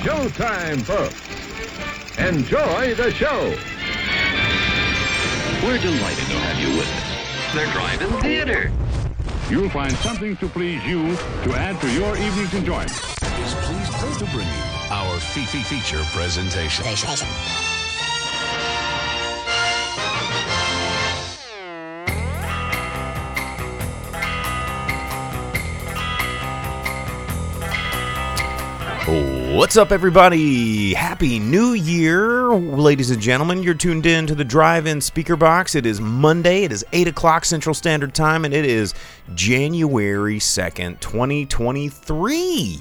showtime, folks. Enjoy the show. We're delighted to have you with us. They're driving theater. You'll find something to please you to add to your evening's enjoyment. is pleased to bring you our Fifi feature presentation. What's up, everybody? Happy New Year, ladies and gentlemen. You're tuned in to the Drive In Speaker Box. It is Monday. It is 8 o'clock Central Standard Time, and it is January 2nd, 2023.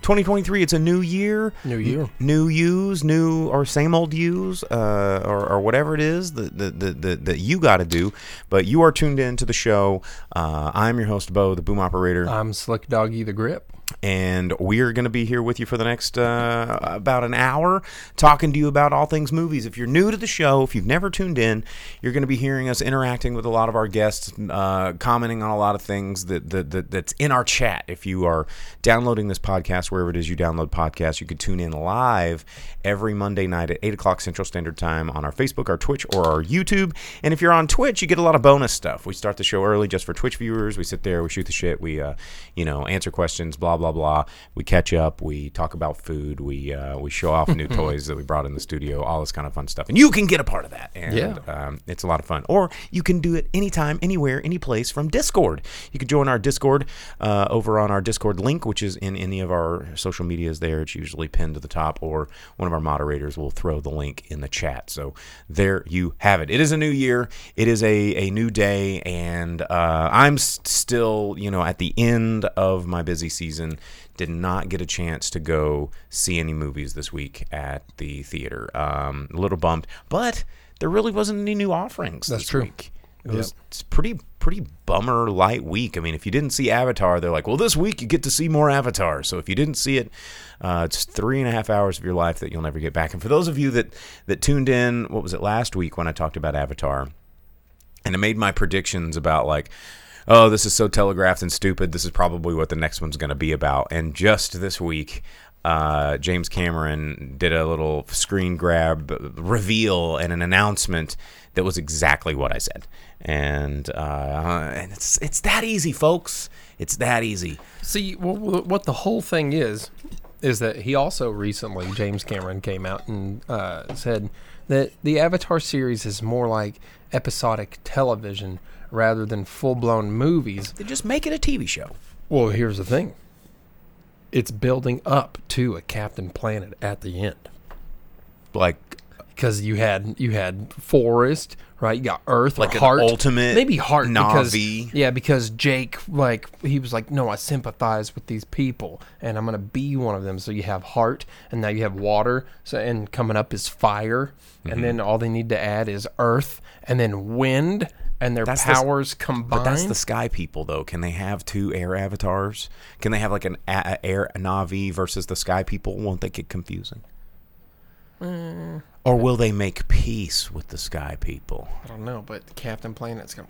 2023, it's a new year. New year. New yous, new or same old yous, uh, or, or whatever it is that, that, that, that, that you got to do. But you are tuned in to the show. Uh, I'm your host, Bo, the boom operator I'm Slick Doggy the Grip. And we're going to be here with you for the next uh, about an hour talking to you about all things movies. If you're new to the show if you've never tuned in you're going to be hearing us interacting with a lot of our guests uh, commenting on a lot of things that, that, that that's in our chat. If you are downloading this podcast wherever it is you download podcasts you could tune in live every monday night at 8 o'clock central standard time on our facebook our twitch or our youtube. And if you're on twitch you get a lot of bonus stuff. We start the show early just for twitch viewers. We sit there we shoot the shit we uh, you know answer questions blah blah blah blah. we catch up. We talk about food. We uh, we show off new toys that we brought in the studio all this kind of fun stuff. And you can get a part of that. And Yeah. um, it's a lot of fun. Or you can do it anytime anywhere any place from discord. You can join our discord uh, over on our discord link which is in any of our social medias there. It's usually pinned to the top or one of our moderators will throw the link in the chat. So there you have it. It is a new year. It is a, a new day. And uh, i'm still you know at the end of my busy season did not get a chance to go see any movies this week at the theater um, a little bummed but there really wasn't any new offerings That's this true. week it was it's pretty pretty bummer light week. I mean, if you didn't see Avatar, they're like, well, this week you get to see more Avatar. So if you didn't see it, uh, it's three and a half hours of your life that you'll never get back. And for those of you that that tuned in, what was it last week when I talked about Avatar, and I made my predictions about like. Oh, this is so telegraphed and stupid. This is probably what the next one's going to be about. And just this week, uh, James Cameron did a little screen grab reveal and an announcement that was exactly what I said. And uh, and it's it's that easy, folks. It's that easy. See, what the whole thing is, is that he also recently, James Cameron came out and uh, said that the Avatar series is more like episodic television rather than full blown movies. They just make it a TV show. Well, here's the thing it's building up to a Captain Planet at the end. Like because you had you had forest, right? You got earth, Like or an heart, ultimate maybe heart because Na'vi. yeah, because Jake like he was like, no, I sympathize with these people, and I'm gonna be one of them. So you have heart, and now you have water. So and coming up is fire, Mm-hmm. and then all they need to add is earth, and then wind, and their That's the- powers combined. But that's the sky people, though. Can they have two air avatars? Can they have like an a- a- air Na'vi versus the sky people? Won't that get confusing? Mm. Or will they make peace with the sky people? I don't know, but Captain Planet's gonna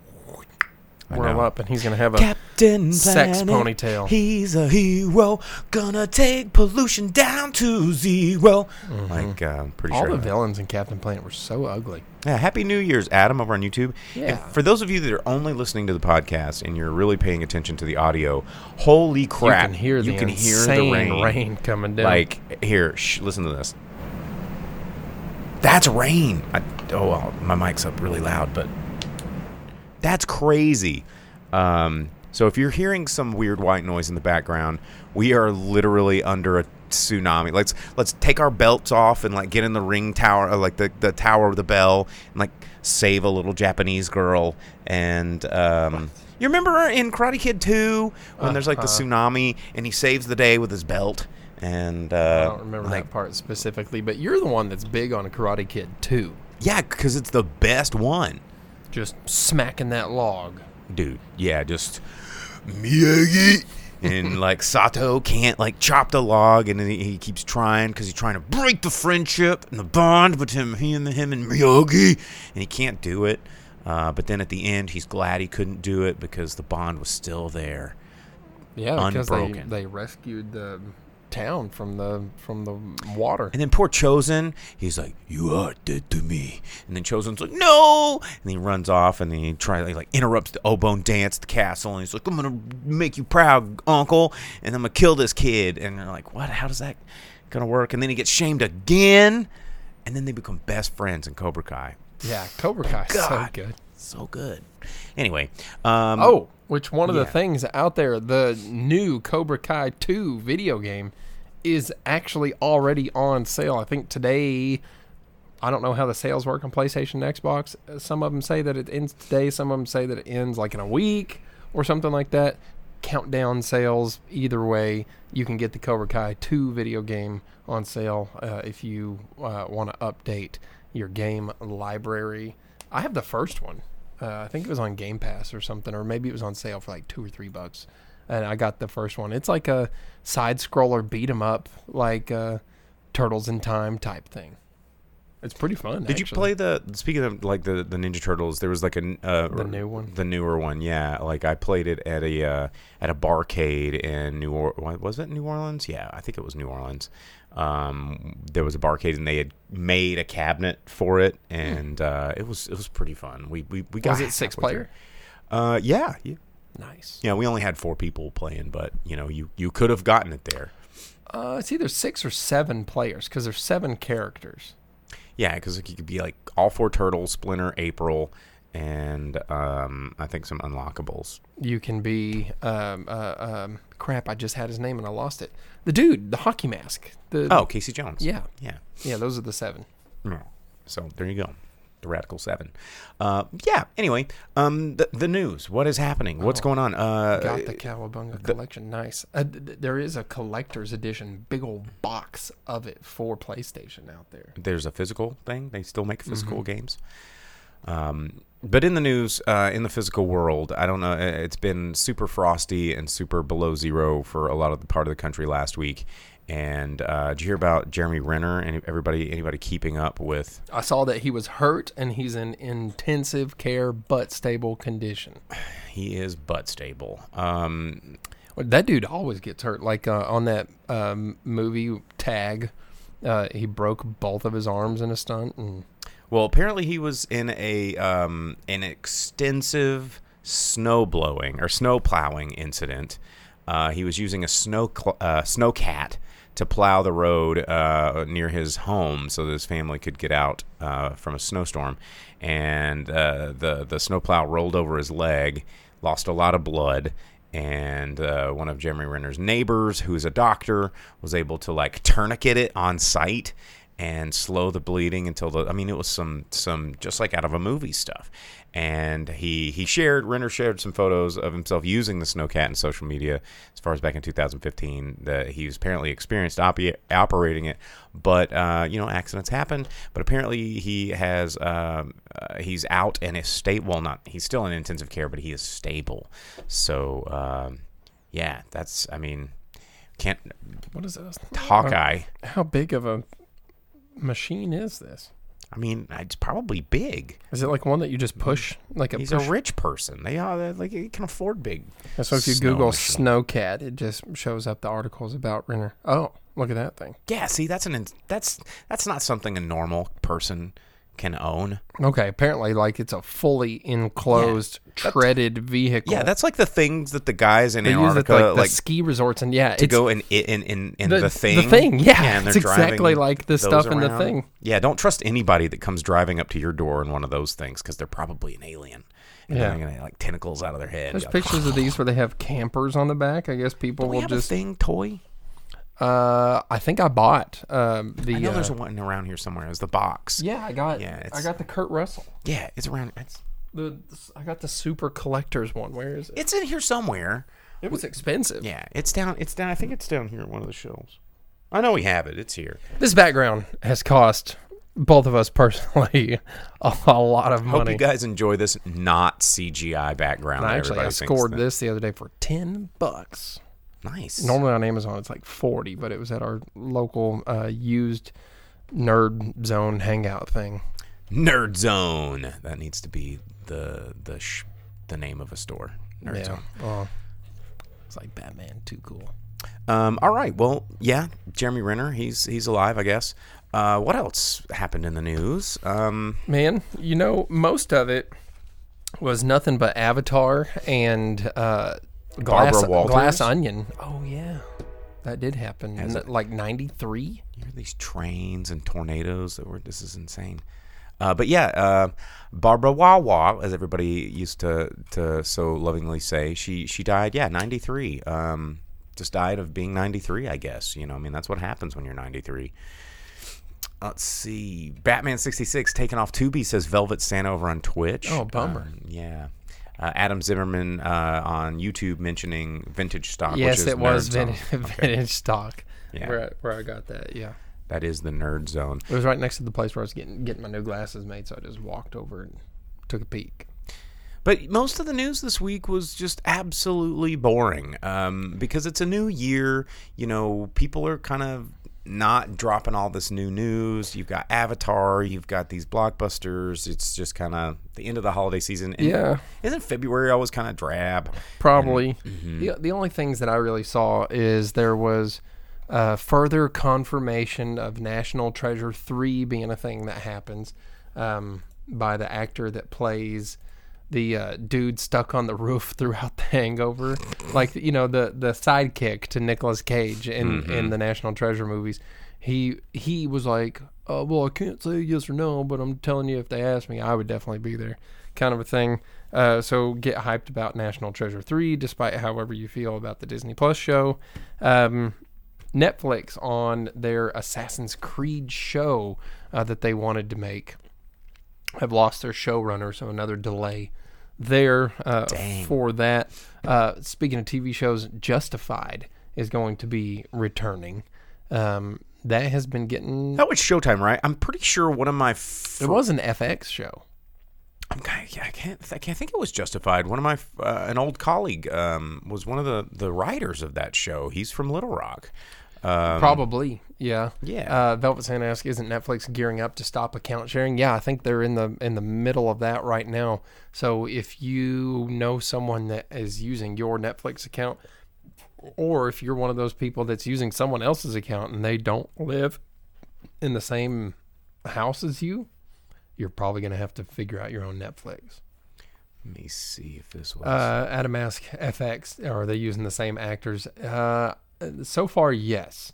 whirl up, and he's gonna have a Captain sex Planet, ponytail. He's a hero, gonna take pollution down to 0 Like, uh, I'm pretty Mm-hmm. all sure. the villains in Captain Planet were so ugly. Yeah, happy New Year's, Adam, over on YouTube. Yeah. And for those of you that are only listening to the podcast and you're really paying attention to the audio, holy crap! you can hear the you can hear the rain. rain coming down. Like here, shh, listen to this. That's rain. I, oh, well, my mic's up really loud, but that's crazy. Um, so if you're hearing some weird white noise in the background, we are literally under a tsunami. Let's let's take our belts off and like get in the ring tower, uh, like the the tower of the bell, and like save a little Japanese girl. And um, you remember in Karate Kid 2 when there's like the tsunami and he saves the day with his belt. And uh, I don't remember like, that part specifically, but you're the one that's big on Karate Kid Two. Yeah, because it's the best one. Just smacking that log. dude. Yeah, just Miyagi. And like Sato can't like chop the log, and he, he keeps trying because he's trying to break the friendship and the bond between him, him and Miyagi, and he can't do it. Uh, but then at the end, he's glad he couldn't do it because the bond was still there. Yeah, because they, they rescued the town from the from the water. And then poor Chozen, he's like, "You are dead to me." And then Chozen's like, "No!" And he runs off, and then he tries like interrupts the Obon dance at the castle, and he's like, "I'm gonna make you proud, Uncle, and I'm gonna kill this kid." And they're like, "What? How does that gonna work?" And then he gets shamed again, and then they become best friends in Cobra Kai. Yeah, Cobra Kai, so good. So good. Anyway, um, Oh, which one of yeah. the things out there, the new Cobra Kai 2 video game is actually already on sale. I think today, I don't know how the sales work on PlayStation and Xbox. Some of them say that it ends today, some of them say that it ends like in a week or something like that. Countdown sales, either way, you can get the Cobra Kai 2 video game on sale uh, if you uh, want to update your game library. I have the first one. Uh, I think it was on Game Pass or something, or maybe it was on sale for like two or three bucks. And I got the first one. It's like a side scroller beat 'em up, like uh, Turtles in Time type thing. It's pretty fun. Did you actually. play the speaking of like the the Ninja Turtles? There was like a uh, The new one? the newer one. Yeah, like I played it at a uh, at a barcade in New or was it New Orleans? Yeah, I think it was New Orleans. Um, there was a barcade and they had made a cabinet for it, and uh, it was it was pretty fun. We we we got Was it six halfway through. player? Uh, yeah, yeah, Nice. yeah. We only had four people playing, but you know, you you could have gotten it there. Uh, it's either six or seven players because there's seven characters. Yeah, because like, you could be like all four turtles, Splinter, April, and um, I think some unlockables. You can be um, uh, um, crap. I just had his name and I lost it. The dude, the hockey mask. The Oh, Casey Jones. yeah, Yeah. yeah. Those are the seven. Yeah. So there you go. The Radical Seven. Uh, yeah. Anyway, um, the, the news. What is happening? What's going on? Uh, Got the Cowabunga collection. Nice. Uh, th- there is a collector's edition, big old box of it for PlayStation out there. there's a physical thing. They still make physical Mm-hmm. games. Um, but in the news, uh, in the physical world, I don't know. It's been super frosty and super below zero for a lot of the part of the country last week. And uh, did you hear about Jeremy Renner? and everybody, anybody keeping up with? I saw that he was hurt and he's in intensive care but stable condition. He is butt stable. Um, Well, That dude always gets hurt. Like uh, on that um, movie Tag, uh, he broke both of his arms in a stunt. And Well, apparently he was in a um, an extensive snow blowing or snow plowing incident. Uh, he was using a snow cl- uh, snowcat to plow the road uh, near his home so that his family could get out uh, from a snowstorm. And uh, the the snowplow rolled over his leg, lost a lot of blood. And uh, one of Jeremy Renner's neighbors, who's a doctor, was able to like tourniquet it on site and slow the bleeding until the I mean it was some some just like out of a movie stuff. And he he shared Renner shared some photos of himself using the snowcat in social media as far as back in 2015 that he was apparently experienced opi- operating it but uh, you know accidents happen but apparently he has um, uh, he's out and is stable well not he's still in intensive care but he is stable so um, yeah that's I mean can't what is this? Hawkeye How big of a machine is this? I mean, it's probably big. Is it like one that you just push? Mm. Like a He's push? a rich person. They uh, are they're like he can afford big. Yeah, So if you snow Google machine. snowcat, it just shows up the articles about Renner. Oh, look at that thing. Yeah, see, that's an in- that's that's not something a normal person can own. Okay, apparently, like it's a fully enclosed, that- treaded vehicle. Yeah, that's like the things that the guys in they use Antarctica like, like, ski resorts and yeah, to go in in in, in The- the, the thing. thing, yeah, and they're it's exactly like the stuff in the thing. Yeah, don't trust anybody that comes driving up to your door in one of those things because they're probably an alien. And Yeah. gonna like tentacles out of their head. There's Like, pictures of these where they have campers on the back. I guess people will just. a thing toy. Uh, I think I bought um the. I know uh, there's one around here somewhere. It's the box. yeah, I got. Yeah, I got the Kurt Russell. Yeah, it's around. It's The I got the super collectors one. Where is it? it's in here somewhere. It was expensive. Yeah, it's down. It's down. I think it's down here at one of the shelves. I know we have it. It's here. This background has cost both of us personally a, a lot of money. Hope you guys enjoy this not CGI background. And that actually, I scored that- this the other day for ten bucks. Nice. Normally on Amazon it's like forty, but it was at our local uh, used nerd zone hangout thing. Nerd Zone. That needs to be the the sh- the name of a store. Nerd Yeah. Zone. Oh, it's like Batman. Too cool. Um, all right. Well, yeah, Jeremy Renner. He's he's alive, I guess. Uh, what else happened in the news? Um, Man, you know, most of it was nothing but Avatar and uh, Glass, Barbara Walters? Glass Onion. Oh yeah, that did happen. N- it? like '93. you hear these trains and tornadoes that were. This is insane. Uh, but yeah, uh, Barbara Wawa, as everybody used to to so lovingly say, she she died. Yeah, ninety three. Um, just died of being ninety three. I guess you know. I mean, that's what happens when you're ninety three. Let's see. Batman sixty six taken off Tubi says Velvet Santa over on Twitch. Oh, bummer. Um, yeah. Uh, Adam Zimmerman uh, on YouTube mentioning vintage stock. which Yes, is it was Zone. vintage, vintage stock. Yeah. Where I, where I got that. Yeah, That is the nerd zone. it was right next to the place where I was getting getting my new glasses made. So I just walked over and took a peek. But most of the news this week was just absolutely boring um, because it's a new year. You know, people are kind of not dropping all this new news. You've got Avatar, you've got these blockbusters. It's just kind of the end of the holiday season. And Yeah. Isn't February always kind of drab? Probably. Mm-hmm. The, the only things that I really saw is there was uh, further confirmation of National Treasure 3 being a thing that happens um, by the actor that plays the uh, dude stuck on the roof throughout the hangover. Like, you know, the, the sidekick to Nicolas Cage in, Mm-hmm. in the National Treasure movies. He he was like, uh, well, I can't say yes or no, but I'm telling you, if they ask me, I would definitely be there, kind of a thing. Uh, so get hyped about National Treasure 3, despite however you feel about the Disney Plus show. Um, Netflix on their Assassin's Creed show uh, that they wanted to make have lost their showrunner, so another delay there uh, for that. Uh, speaking of TV shows, Justified is going to be returning. Um, that has been getting. That was Showtime, right? I'm pretty sure one of my. Fr- It was an FX show. I'm I can't. I can't think it was Justified. One of my uh, an old colleague um, was one of the the writers of that show. He's from Little Rock. Um, Probably, yeah. yeah. Uh, Velvet Santa asks, "Isn't Netflix gearing up to stop account sharing?" Yeah, I think they're in the in the middle of that right now. So if you know someone that is using your Netflix account, or if you're one of those people that's using someone else's account and they don't live in the same house as you, you're probably going to have to figure out your own Netflix. Let me see if this was. Uh, Adam asked FX, are they using the same actors? Uh, so far, yes.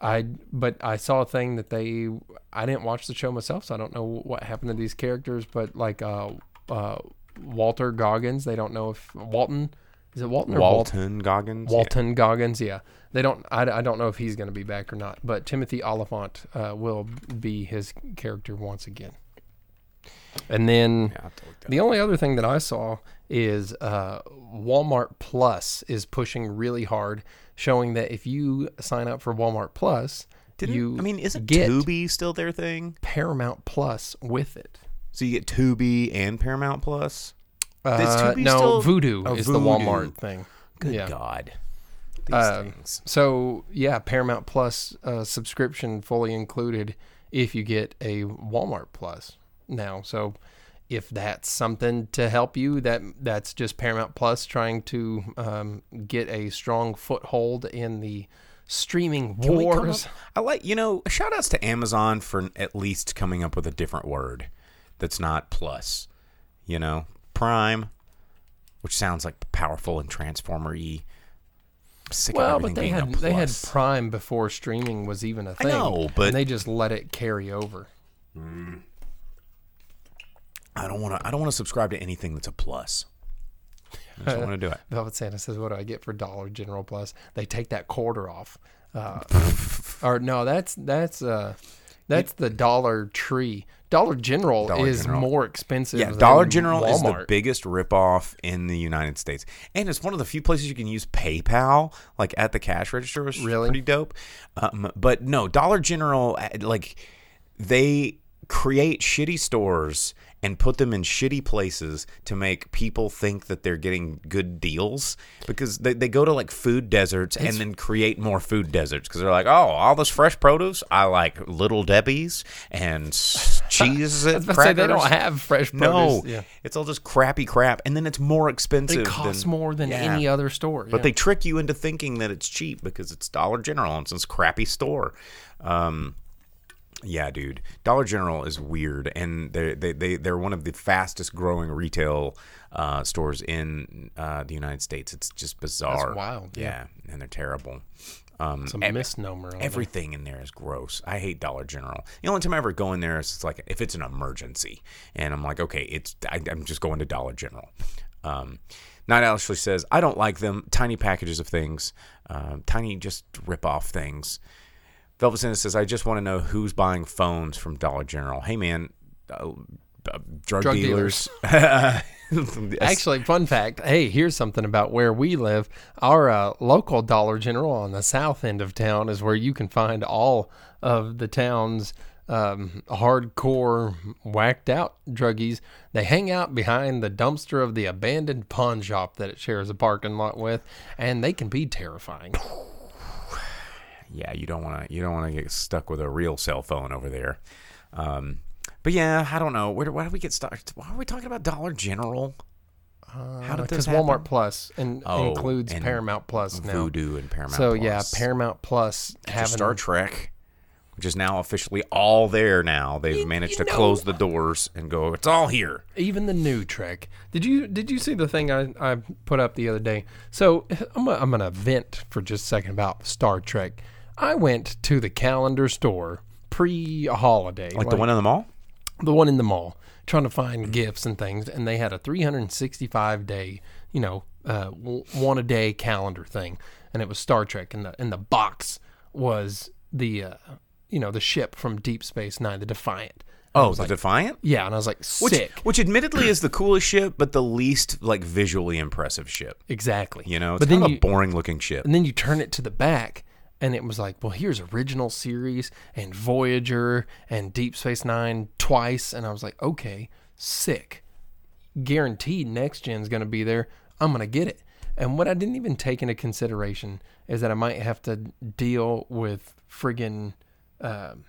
I but I saw a thing that they I didn't watch the show myself, so I don't know what happened to these characters. But like uh, uh, Walter Goggins, they don't know if Walton is it Walton or Walton? Walton Goggins. yeah. Walton Goggins, yeah. They don't. I, I don't know if he's going to be back or not. But Timothy Olyphant uh, will be his character once again. And then Yeah, I'll have to look that the only other thing that I saw is uh, Walmart Plus is pushing really hard, showing that if you sign up for Walmart Plus, Didn't, you I mean, isn't get Tubi still their thing? Paramount Plus with it. So you get Tubi and Paramount Plus. Uh, Tubi no, still- Vudu Oh, is the Walmart thing. Good Yeah. God. These Uh, things. So yeah, Paramount Plus uh, subscription fully included if you get a Walmart Plus now. So if that's something to help you, that that's just Paramount Plus trying to um, get a strong foothold in the streaming Can wars. I like, you know, shout outs to Amazon for at least coming up with a different word that's not plus. You know, Prime, which sounds like powerful and Transformer y. Sick Well, but they had they had. Prime before streaming was even a thing. know, but- and they just let it carry over. I don't want to. I don't want to subscribe to anything that's a plus. I just don't want to do it. Velvet Santa says, "What do I get for Dollar General Plus?" They take that quarter off. Uh, or no, that's that's uh, that's the Dollar Tree. Dollar General Dollar is General. more expensive. Yeah, than Dollar General is the Walmart. biggest ripoff in the United States, and it's one of the few places you can use PayPal, like at the cash register. Which is Really? pretty dope. Um, but no, Dollar General, uh, like they create shitty stores and put them in shitty places to make people think that they're getting good deals because they, they go to like food deserts and then create more food deserts because they're like, oh, all this fresh produce, I like Little Debbie's and cheese. I was about to say they don't have fresh No, produce. Yeah. it's all just crappy crap, and then it's more expensive. It costs than, more than Yeah. any other store. But yeah. they trick you into thinking that it's cheap because it's Dollar General and it's this crappy store. Um, yeah, dude, Dollar General is weird, and they they they they're one of the fastest growing retail uh, stores in uh, the United States. It's just bizarre. wild, Yeah, yeah. and they're terrible. Um, it's a misnomer. Everything in there is gross. I hate Dollar General. The only time I ever go in there is it's like if it's an emergency, and I'm like, okay, it's I, I'm just going to Dollar General. Um, Night Ashley says I don't like them. Tiny packages of things, um, tiny just rip off things. Velvet Santa says I just want to know who's buying phones from Dollar General. Hey man, uh, uh, drug, Drug dealers. Actually, fun fact. Hey, here's something about where we live. Our uh, local Dollar General on the south end of town is where you can find all of the town's um, hardcore, whacked out druggies. They hang out behind the dumpster of the abandoned pawn shop that it shares a parking lot with, and they can be terrifying. Yeah, you don't want to you don't want to get stuck with a real cell phone over there. Um, but yeah, I don't know. Where, why did we get stuck? Why are we talking about Dollar General? How did this Because Walmart? Plus in, Oh, includes and Paramount Plus now. Vudu and Paramount. so yeah, Paramount Plus having Star Trek, which is now officially all there. Now they've managed to close the doors and go. It's all here. even the new Trek. Did you did you see the thing I, I put up the other day? So I'm gonna, I'm gonna vent for just a second about Star Trek. I went to the calendar store pre-holiday, Like the one in the mall. the one in the mall, trying to find gifts and things, and they had a 365 day, you know, uh, one a day calendar thing, and it was Star Trek, and the and the box was the, uh, you know, the ship from Deep Space Nine, the Defiant. Oh, the Defiant. Yeah, and I was like, Which, sick. which admittedly is the coolest ship, but the least like visually impressive ship. exactly. You know, it's but kind then of you, a boring looking ship. And then you turn it to the back, and it was like, well, here's original series and Voyager and Deep Space Nine twice, and I was like, okay, sick, guaranteed next gen's gonna be there. I'm gonna get it. And what I didn't even take into consideration is that I might have to deal with friggin' um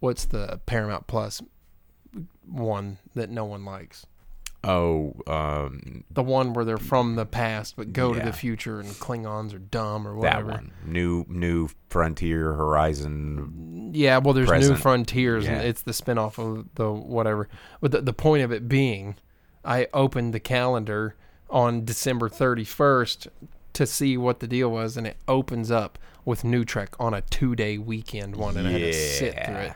what's the Paramount Plus one that no one likes. Oh, um, The one where they're from the past but go to the future and Klingons are dumb or whatever. that one. New New Frontier Horizon. Yeah, well, there's New present. Frontiers, and it's the spinoff of the whatever. But the, the point of it being, I opened the calendar on December 31st to see what the deal was, and it opens up with New Trek on a two day weekend one, and I had to sit through Yeah. it.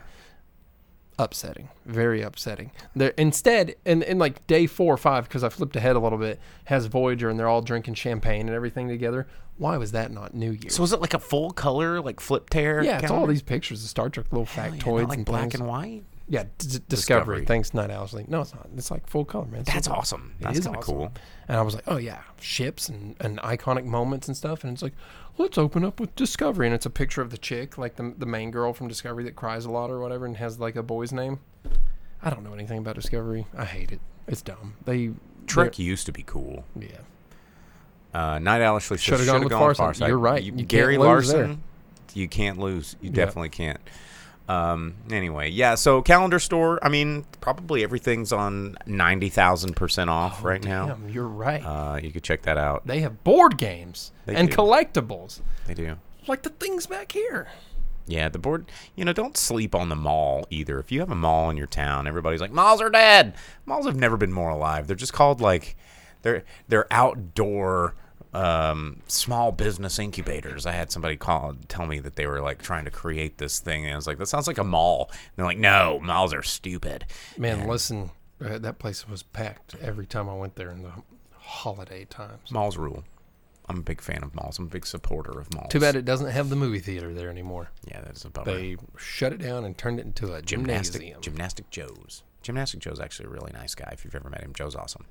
Upsetting, very upsetting. There instead, in, in like day four or five, because I flipped ahead a little bit, has Voyager, and they're all drinking champagne and everything together. Why was that not New Year? So was it like a full color, like flip tear? yeah, it's all these pictures of Star Trek, little Hell yeah, factoids not like and black things. and white. Yeah, d- d- Discovery. Discovery. Thanks, Night Owls. Like, no, it's not. It's like full color, man. It's That's super- awesome. That's kinda awesome. cool. And I was like, oh yeah, ships and, and iconic moments and stuff. And it's like, let's open up with Discovery, and it's a picture of the chick, like the the main girl from Discovery that cries a lot or whatever, and has like a boy's name. I don't know anything about Discovery. I hate it. It's dumb. They Trek used to be cool. Yeah. Uh, Night Owl Should've "Shoulda gone with with Far Side." You're right. You Gary. Larson, you can't lose. You definitely can't. Um, anyway, yeah. So calendar store. I mean, probably everything's on ninety thousand percent off right now. You're right. Uh, you could check that out. they have board games They and do. collectibles, They do. like the things back here. Yeah, the board. You know, don't sleep on the mall either. If you have a mall in your town, everybody's like, malls are dead. Malls have never been more alive. They're just called like, they're they're outdoor um, small business incubators. I had somebody call tell me that they were like trying to create this thing, and I was like, that sounds like a mall. And they're like, no, malls are stupid. Man, listen, uh, that place was packed every time I went there in the holiday times. Malls rule. I'm a big fan of malls. I'm a big supporter of malls. Too bad it doesn't have the movie theater there anymore. Yeah, that is a bummer. They shut it down and turned it into a Gymnastic gymnasium. Gymnastic Joe's. Gymnastic Joe's actually a really nice guy. If you've ever met him, Joe's awesome.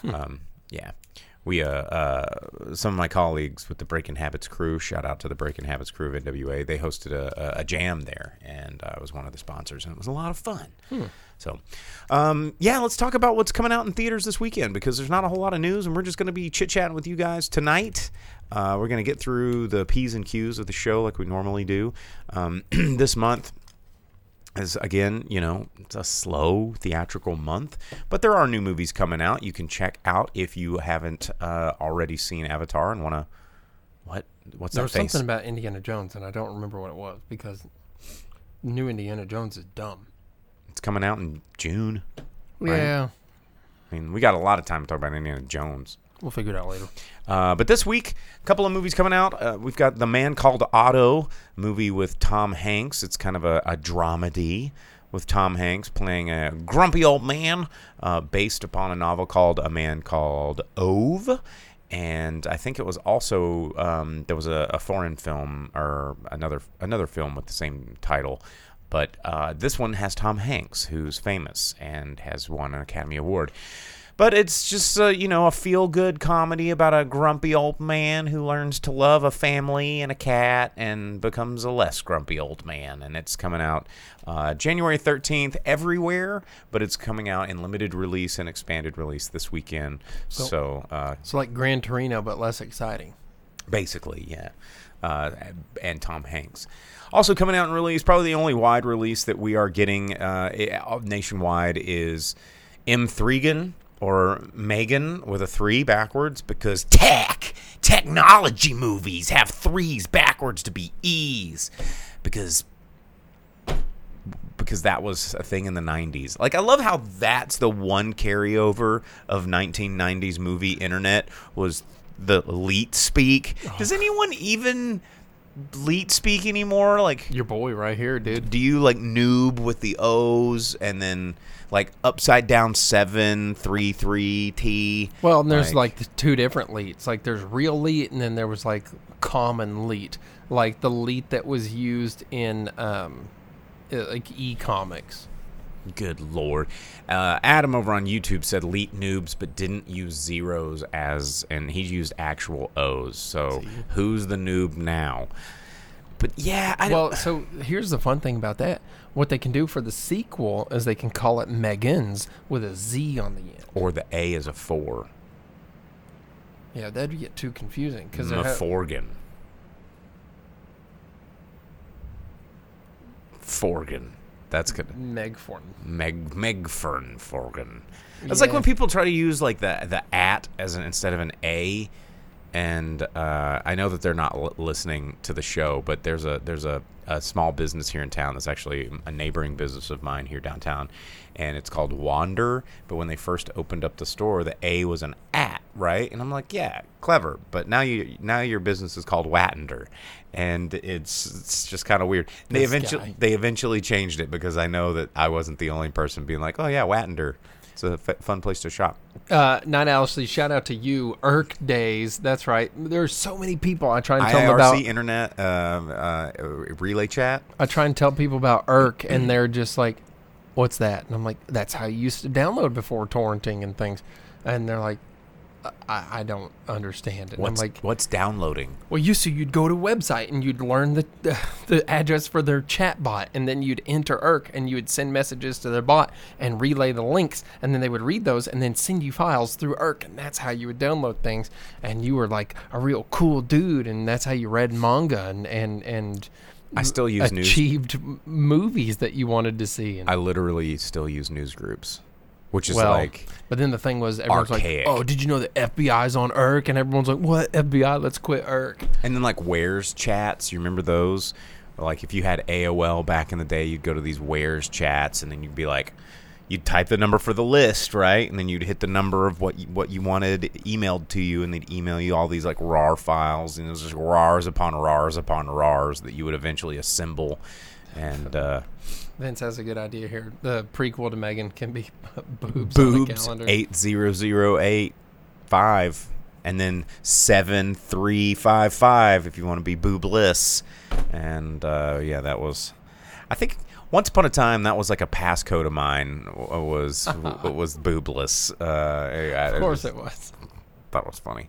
Hmm. Um, yeah. We uh, uh, some of my colleagues with the Breaking Habits crew, shout out to the Breaking Habits crew of NWA. They hosted a, a, a jam there, and I was one of the sponsors, and it was a lot of fun. So, um, yeah, let's talk about what's coming out in theaters this weekend because there's not a whole lot of news, and we're just going to be chit chatting with you guys tonight. Uh, we're going to get through the P's and Q's of the show like we normally do. Um, this month, as again, you know, it's a slow theatrical month, but there are new movies coming out. You can check out if you haven't uh, already seen Avatar and want to. What? What's There that was face? something about Indiana Jones, and I don't remember what it was because new Indiana Jones is dumb. It's coming out in June. Right. Yeah, I mean, we got a lot of time to talk about Indiana Jones. We'll figure it out later. Uh, but this week, a couple of movies coming out. Uh, we've got The Man Called Otto, movie with Tom Hanks. It's kind of a, a dramedy with Tom Hanks playing a grumpy old man uh, based upon a novel called A Man Called Ove. And I think it was also um, there was a, a foreign film or another another film with the same title, but uh, this one has Tom Hanks, who's famous and has won an Academy Award. But it's just, uh, you know, a feel good comedy about a grumpy old man who learns to love a family and a cat and becomes a less grumpy old man. And it's coming out uh, January 13th everywhere, but it's coming out in limited release and expanded release this weekend. So, uh, It's like Gran Torino, but less exciting. basically, yeah. Uh, and Tom Hanks. Also coming out in release, probably the only wide release that we are getting uh, nationwide is M3gan or Megan with a three backwards because tech, technology movies have threes backwards to be E's because because that was a thing in the 90s. Like I love how that's the one carryover of 1990s movie internet was the leet speak. Does oh, anyone even leet speak anymore? Like Your boy right here, dude. do you like noob with the O's and then like upside down seven three three T? Well, and there's like, the two different leets. Like there's real leet, and then there was like common leet, like the leet that was used in um, like e-comics. Good lord. Uh, Adam over on YouTube said leet noobs, but didn't use zeros as, and he used actual O's. So who's the noob now? But yeah, I Well, so here's the fun thing about that. What they can do for the sequel is they can call it Megan's with a Z on the end. or the A is a four. Yeah, that'd get too confusing because ha- Meforgan. Forgan. That's good. Megforn. Meg Megfern Forgan. It's like when people try to use like the the at as an instead of an a, and uh, I know that they're not l- listening to the show, but there's a there's a, a small business here in town that's actually a neighboring business of mine here downtown, and it's called Wander. But when they first opened up the store, the a was an at, right? And I'm like, yeah, clever. But now you now your business is called Wattender, and it's it's just kind of weird. They eventually guy. they eventually changed it because I know that I wasn't the only person being like, oh yeah, Wattender. It's a f- fun place to shop. Uh, Night Ashley, shout out to you. Irk Days. That's right. There's so many people. I try and tell them IRC about. internet um, uh, relay chat. I try and tell people about Irk, and they're just like, "What's that?" And I'm like, "That's how you used to download before torrenting and things." And they're like, "I, I don't understand it." And I'm What's like, what's downloading? Well, used to you'd go to a website and you'd learn the the address for their chat bot, and then you'd enter Irk and you would send messages to their bot and relay the links, and then they would read those and then send you files through Irk, and that's how you would download things. And you were like a real cool dude, and that's how you read manga and and and I still use news. achieved m movies that you wanted to see. And, I literally still use news groups, which is well, like but then the thing was, everyone's archaic. like, "Oh, did you know the FBI's on Irk?" And everyone's like, "What FBI? Let's quit Irk." and then like warez chats. You remember those? Like if you had AOL back in the day, you'd go to these warez chats, and then you'd be like, you'd type the number for the list, right? And then you'd hit the number of what you, what you wanted emailed to you, and they'd email you all these like RAR files, and it was just RARs upon RARs upon RARs that you would eventually assemble. And uh, Vince has a good idea here. The prequel to Megan can be boobs, on the boobs eight zero zero eight five, and then seven three five five if you want to be boobless. And uh, yeah, that was. I think once upon a time that was like a passcode of mine. Was was boobless. Uh, Of course it was. thought it was funny.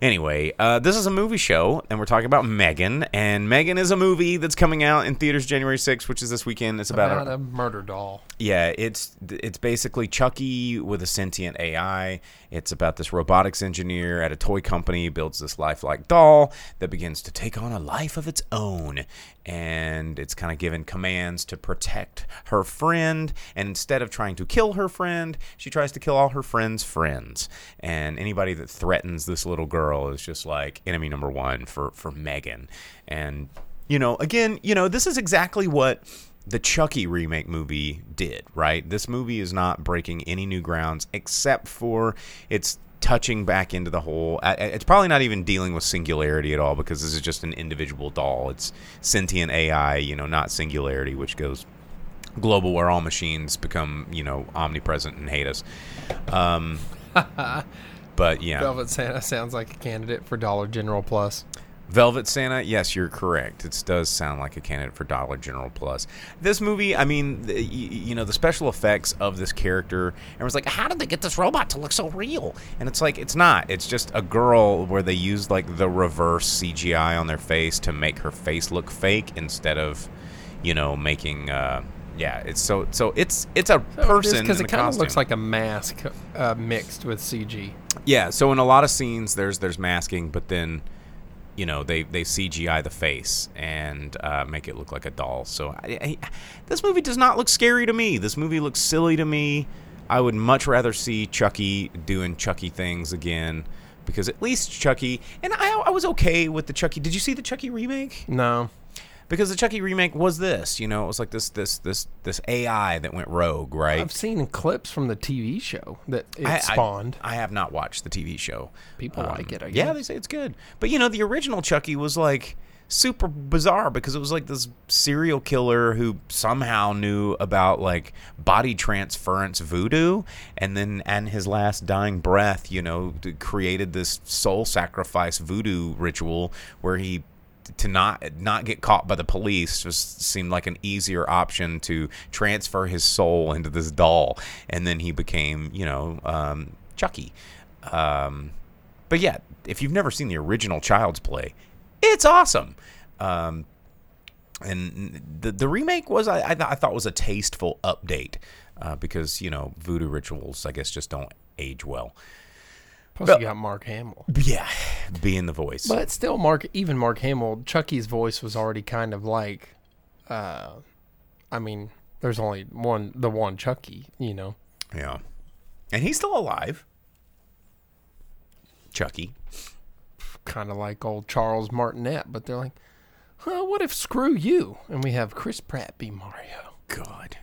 Anyway, uh, this is a movie show, and we're talking about Megan. And Megan is a movie that's coming out in theaters January 6th, which is this weekend. It's about, About a, a murder doll. Yeah, it's it's basically Chucky with a sentient AI. It's about this robotics engineer at a toy company builds this lifelike doll that begins to take on a life of its own, and it's kind of given commands to protect her friend. And instead of trying to kill her friend, she tries to kill all her friends' friends. And anybody that threatens this little girl is just like enemy number one for for Megan. And you know, again, you know, this is exactly what the Chucky remake movie did, right? This movie is not breaking any new grounds except for it's touching back into the whole. It's probably not even dealing with singularity at all because this is just an individual doll. It's sentient AI, you know, not singularity, which goes global where all machines become, you know, omnipresent and hate us. Um, but yeah. Velvet Santa sounds like a candidate for Dollar General Plus. Velvet Santa, yes, you're correct. It does sound like a candidate for Dollar General Plus. This movie, I mean, the, you, know, the special effects of this character, and was like, how did they get this robot to look so real? And it's like, it's not. It's just a girl where they used like the reverse CGI on their face to make her face look fake instead of, you know, making. Uh, yeah, it's so so it's it's a person because it kind of looks like a mask uh, mixed with CG. Yeah, so in a lot of scenes, there's there's masking, but then, you know, they they CGI the face and uh, make it look like a doll. So I, I, this movie does not look scary to me. This movie looks silly to me. I would much rather see Chucky doing Chucky things again because at least Chucky and I, I was okay with the Chucky. Did you see the Chucky remake? No, Because the Chucky remake was this, you know, it was like this this this this AI that went rogue, right? I've seen clips from the TV show that it I- I- spawned. I, have not watched the TV show. People um, like it, I Yeah, they say it's good. But you know, the original Chucky was like super bizarre because it was like this serial killer who somehow knew about like body transference voodoo and then and his last dying breath, you know, created this soul sacrifice voodoo ritual where he to not not get caught by the police just seemed like an easier option to transfer his soul into this doll, and then he became, you know, um, Chucky. Um, but yeah, if you've never seen the original Child's Play, it's awesome. Um, and the the remake was I I, th- I thought was a tasteful update uh, because you know voodoo rituals I guess just don't age well. Plus, Well- you got Mark Hamill. Yeah, being the voice. But still, Mark, even Mark Hamill, Chucky's voice was already kind of like, uh, I mean, there's only one, the one Chucky, you know. Yeah. And he's still alive. Chucky. kind of like old Charles Martinet, but they're like, huh, what if screw you? And we have Chris Pratt be Mario. God.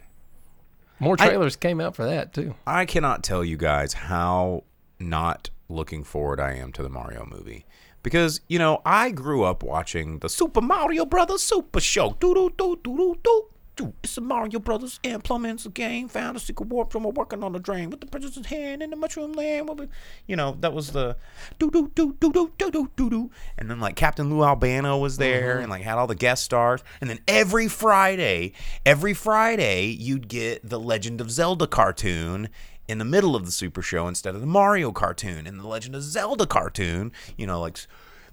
More I- trailers came out for that too. I cannot tell you guys how not looking forward I am to the Mario movie. Because, you know, I grew up watching the Super Mario Brothers Super Show. Doo doo doo doo doo doo. Doo. It's the Mario Brothers and plumbing's a game. Found a secret warp from working on the drain with the princess's hand in the mushroom land. We- You know, that was the doo doo doo doo doo doo doo doo doo. And then like Captain Lou Albano was there and like had all the guest stars. And then every Friday, every Friday, you'd get the Legend of Zelda cartoon in the middle of the Super Show instead of the Mario cartoon. And the Legend of Zelda cartoon, you know, like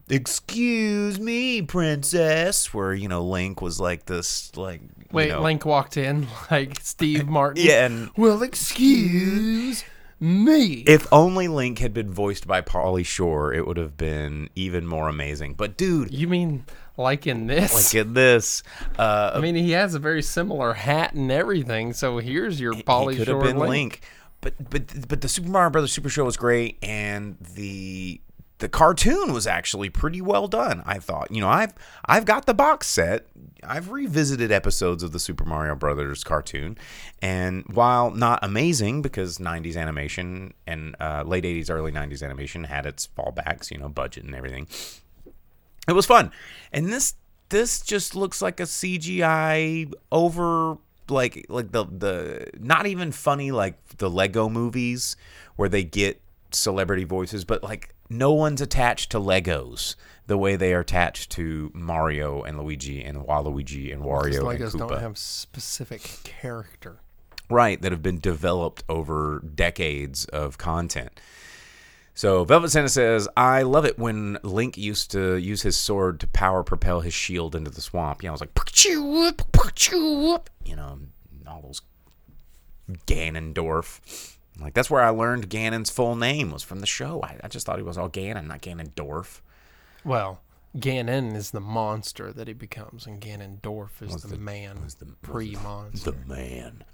excuse me princess where you know link was like this like you Wait, know- Link walked in like Steve Martin. yeah and Well, excuse me. if only link had been voiced by Pauly Shore it would have been even more amazing but dude you mean like in this? like in this uh I mean, he has a very similar hat and everything. So here's your Pauly Shore Link. Link. But but but the Super Mario Brothers Super Show was great, and the the cartoon was actually pretty well done. I thought. You know, I've I've got the box set. I've revisited episodes of the Super Mario Brothers cartoon, and while not amazing because '90s animation and uh, late '80s, early '90s animation had its fallbacks, you know, budget and everything it was fun and this this just looks like a cgi over like like the the not even funny like the lego movies where they get celebrity voices but like no one's attached to legos the way they are attached to mario and luigi and waluigi and wario and Legos Koopa don't have specific character. right that have been developed over decades of content So Velvet Santa says, "I love it when Link used to use his sword to power propel his shield into the swamp." Yeah, I was like, "Pachoo, pachoo," you know, all those Ganondorf. Like that's where I learned Ganon's full name was from the show. I, I just thought he was all Ganon, not Ganondorf. Well, Ganon is the monster that he becomes, and Ganondorf is the, man, the pre-monster. the man.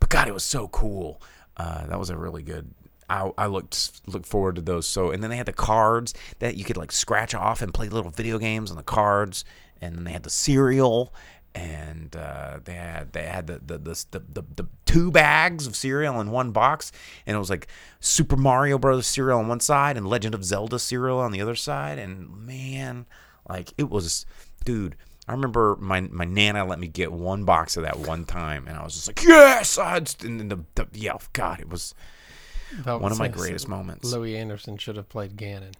But God, it was so cool. Uh, that was a really good. I, I looked looked forward to those. So and then they had the cards that you could like scratch off and play little video games on the cards. And then they had the cereal, and uh, they had they had the the, the the the two bags of cereal in one box, and it was like Super Mario Brothers cereal on one side and Legend of Zelda cereal on the other side. And man, like it was, dude. I remember my my nana let me get one box of that one time, and I was just like, yes! I had, and the, the yeah, God, it was Velvet one of my greatest moments. Louie Anderson should have played Ganon.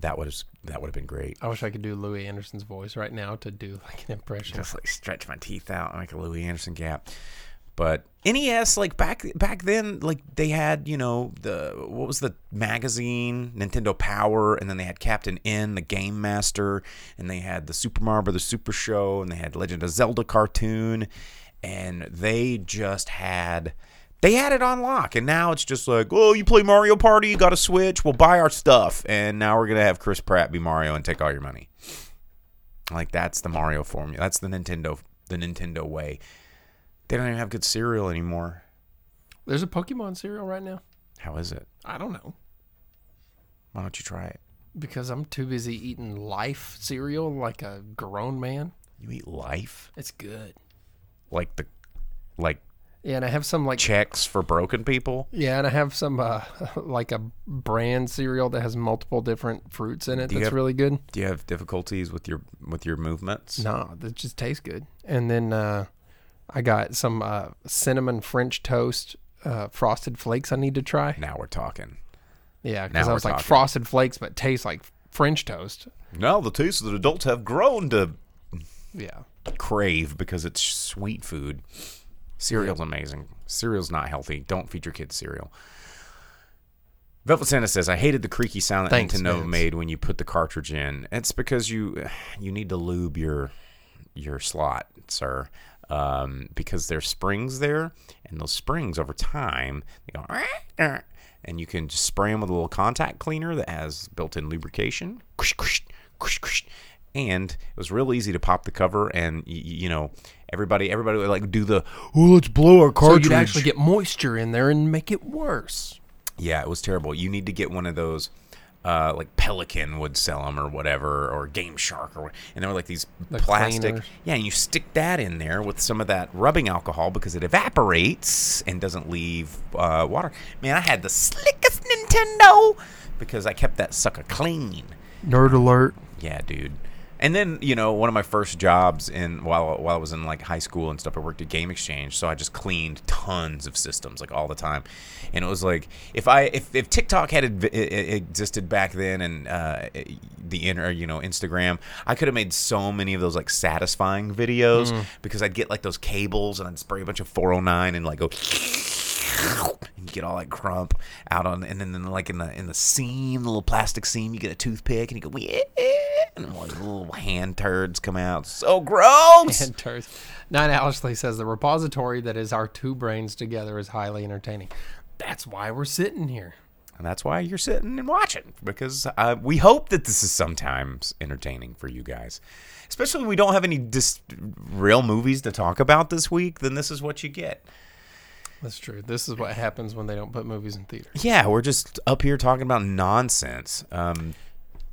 that would have that would have been great. I wish I could do Louie Anderson's voice right now to do like an impression. Just like stretch my teeth out and make a Louie Anderson gap. But NES, like back back then, like they had you know the what was the magazine Nintendo Power, and then they had Captain N, the Game Master, and they had the Super Mario Brothers Super Show, and they had Legend of Zelda cartoon, and they just had they had it on lock, and now it's just like, oh, you play Mario Party, you got a Switch, we'll buy our stuff, and now we're gonna have Chris Pratt be Mario and take all your money. Like that's the Mario formula. That's the Nintendo the Nintendo way. They don't even have good cereal anymore. There's a Pokemon cereal right now. How is it? I don't know Why don't you try it? because I'm too busy eating Life cereal like a grown man. You eat life? It's good. Like the like Yeah, and I have some like checks for broken people? yeah, and I have some uh like a brand cereal that has multiple different fruits in it. Do That's have- really good. Do you have difficulties with your with your movements? No, that just tastes good. And then uh, I got some uh, cinnamon French toast uh, frosted flakes I need to try. Now we're talking. Yeah, because I was like talking. frosted flakes, but taste like French toast. Now the tastes that adults have grown to Yeah, crave because it's sweet food. Cereal's amazing. Cereal's not healthy. Don't feed your kids cereal. Velvet Santa says, "I hated the creaky sound that Thanks, Nintendo Vince. made when you put the cartridge in. It's because you you need to lube your your slot, sir, um, because there's springs there, and those springs over time they go, and you can just spray them with a little contact cleaner that has built-in lubrication. Kush, kush, kush, kush. And it was real easy to pop the cover, and y- you know everybody everybody would like do the oh let's blow our cartridge. so you'd actually get moisture in there and make it worse. Yeah, it was terrible. You need to get one of those, uh, like Pelican would sell them or whatever, or Game Shark, or and they were like these The plastic. cleaners. Yeah, and you stick that in there with some of that rubbing alcohol because it evaporates and doesn't leave uh, water. Man, I had the slickest Nintendo because I kept that sucker clean. Nerd alert. Yeah, dude. And then you know one of my first jobs in while while I was in like high school and stuff, I worked at Game Exchange, so I just cleaned tons of systems like all the time. And it was like if I if, if TikTok had adv- i- i- existed back then and uh, the inner you know Instagram, I could have made so many of those like satisfying videos because I'd get like those cables and I'd spray a bunch of 409 and like go and get all that crump out on and then, then like in the in the seam the little plastic seam you get a toothpick and you go yeah and all these little hand turds come out so gross Hand turds. Nine Ashley says the repository that is our two brains together is highly entertaining. That's why we're sitting here. and that's why you're sitting and watching because uh, we hope that this is sometimes entertaining for you guys especially when we don't have any dis- real movies to talk about this week then this is what you get That's true. This is what happens when they don't put movies in theaters. yeah we're just up here talking about nonsense um,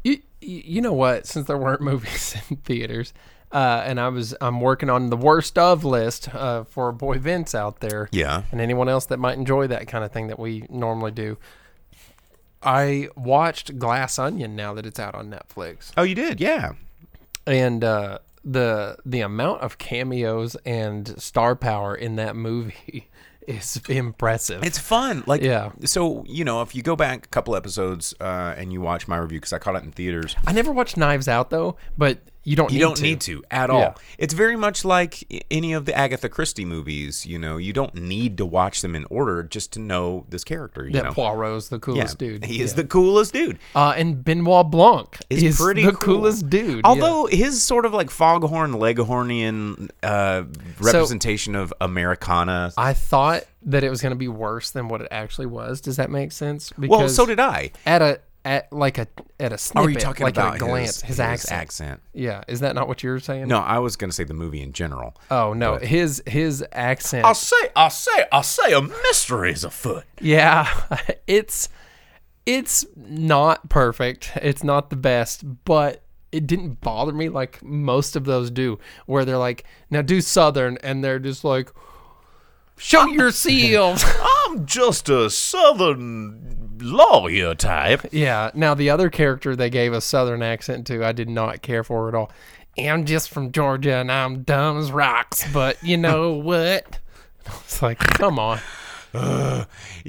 You, you know what? Since there weren't movies in theaters, uh, and I was I'm working on the worst of list uh, for boy Vince out there. Yeah. And anyone else that might enjoy that kind of thing that we normally do. I watched Glass Onion now that it's out on Netflix, oh you did yeah and uh, the the amount of cameos and star power in that movie is impressive. It's fun. Like, Yeah. So you know, if you go back a couple episodes uh, and you watch my review, because I caught it in theaters. I never watched Knives Out though, but You don't. You need don't to. need to at all. Yeah. It's very much like any of the Agatha Christie movies. You know, you don't need to watch them in order just to know this character. You That know, Poirot's the yeah, coolest dude. he is Yeah. the coolest dude. Uh, and Benoit Blanc Is, is pretty the cool. coolest dude. yeah. Although his sort of like foghorn leghornian uh, representation of Americana. I thought that it was going to be worse than what it actually was. Does that make sense? well, so did I. at a at like a at a snippet, Are you talking like about at a glance, his, accent. accent? Yeah, is that not what you were saying? No, I was going to say the movie in general. Oh no, But- his his accent. I say, I say, I say, a mystery is afoot. Yeah, it's it's not perfect. It's not the best, but it didn't bother me like most of those do, where they're like, now do Southern, and they're just like, show your seals. I'm just a southern lawyer type. yeah. Now the other character they gave a Southern accent to, I did not care for at all. I'm just from Georgia and I'm dumb as rocks, but you know what? It's like, come on. You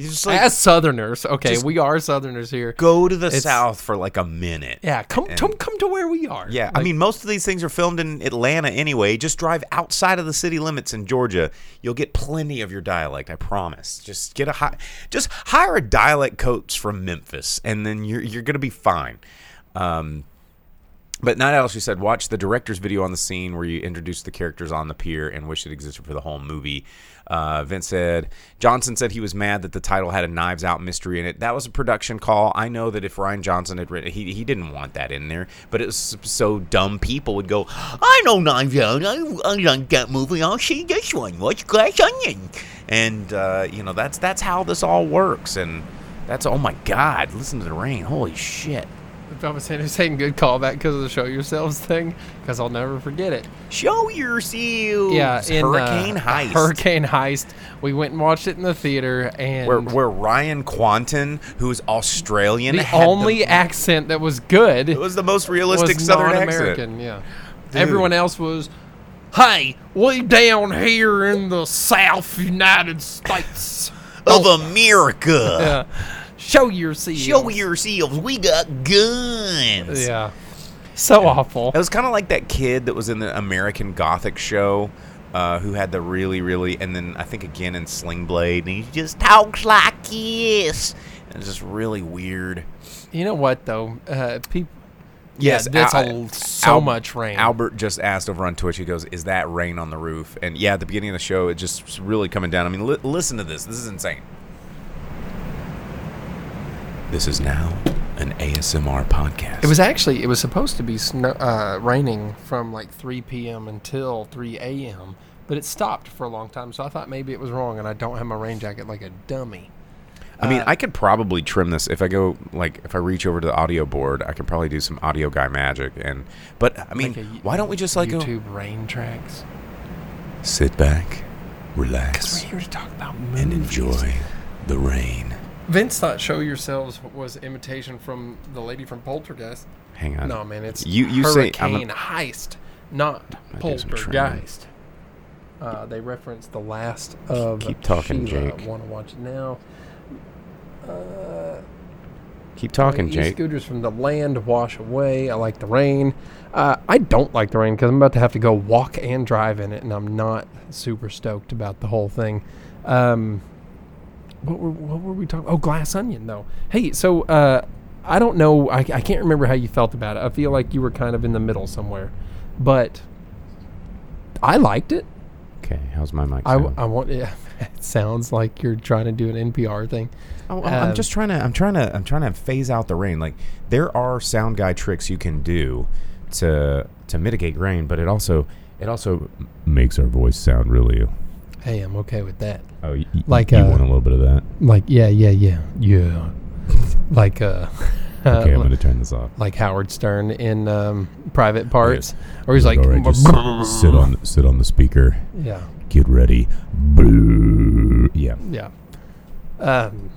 just like As Southerners, okay, we are Southerners here. go to the It's- south for like a minute. Yeah, come come come to where we are. Yeah, I Like, mean, most of these things are filmed in Atlanta anyway. Just drive outside of the city limits in Georgia. You'll get plenty of your dialect. I promise. Just get a hi- just hire a dialect coach from Memphis, and then you're you're gonna be fine. Um, but Night Owl, she said, watch the director's video on the scene where you introduce the characters on the pier and wish it existed for the whole movie. Uh, Vince said, Johnson said he was mad that the title had a Knives Out mystery in it. That was a production call. I know that if Rian Johnson had written he, he didn't want that in there, but it was so dumb people would go, I know Knives Out. I, I like that movie. I'll see this one. What's Glass Onion? And, uh, you know, that's, that's how this all works. And that's, oh my God, listen to the rain. Holy shit. Thomas saying good callback because of the show yourselves thing, because I'll never forget it. Show yourselves. Yeah, in, uh, Hurricane Heist. Hurricane Heist. We went and watched it in the theater, and where, where Ryan Kwanten, who's Australian, the only accent that was good it was the most realistic was Southern accent. Yeah, everyone else was. Hey, we down here in the South United States. of America. Yeah. Show your seals. Show yourselves, we got guns. Yeah. So awful. It was kind of like that kid that was in the American Gothic show. Uh, who had the really, really, and then I think again in Sling Blade, and he just talks like this. And it's just really weird. You know what though? Uh, people. Yes, yeah, that's Al- a, so Al- much rain. Albert just asked over on Twitch. He goes, "Is that rain on the roof?" And yeah, at the beginning of the show, it just really coming down. I mean, li- listen to this. This is insane. This is now an ASMR podcast. It was actually it was supposed to be snow, uh, raining from like 3 p.m. until 3 a.m. But it stopped for a long time, so I thought maybe it was wrong, and I don't have my rain jacket like a dummy. I mean, I could probably trim this if I go like if I reach over to the audio board. I could probably do some audio guy magic. And but I mean, Like a why don't we just like go, YouTube rain tracks? sit back, relax We're here to talk about movies. and enjoy the rain? Vince thought "Show Yourselves" was imitation from the lady from Poltergeist. Hang on. No, man, it's You- you say- I'm a- Hurricane Heist, not do some trimming. Poltergeist. Uh, they reference the last of Keep talking, Sheila. Jake. Want to watch it now? Keep talking, Jake. scooters from the land wash away. I like the rain. Uh, I don't like the rain because I'm about to have to go walk and drive in it, and I'm not super stoked about the whole thing. Um, what were what were we talking? Oh, Glass Onion though. Hey, so uh, I don't know. I, I can't remember how you felt about it. I feel like you were kind of in the middle somewhere, but I liked it. Okay, how's my mic? I, sound? I want. Yeah, it sounds like you're trying to do an NPR thing. Oh, I'm I'm Um, just trying to. I'm trying to. I'm trying to phase out the rain. Like there are sound guy tricks you can do to to mitigate rain, but it also it also makes our voice sound really. Hey, I'm okay with that. Oh, y- Like, you uh, want a little bit of that? Like yeah, yeah, yeah, yeah. like uh, Okay, I'm going to turn this off. like Howard Stern in um, Private Parts, or he's like, All right, just sit, on sit on the speaker. yeah, Get ready. Boo. Yeah. yeah. Um,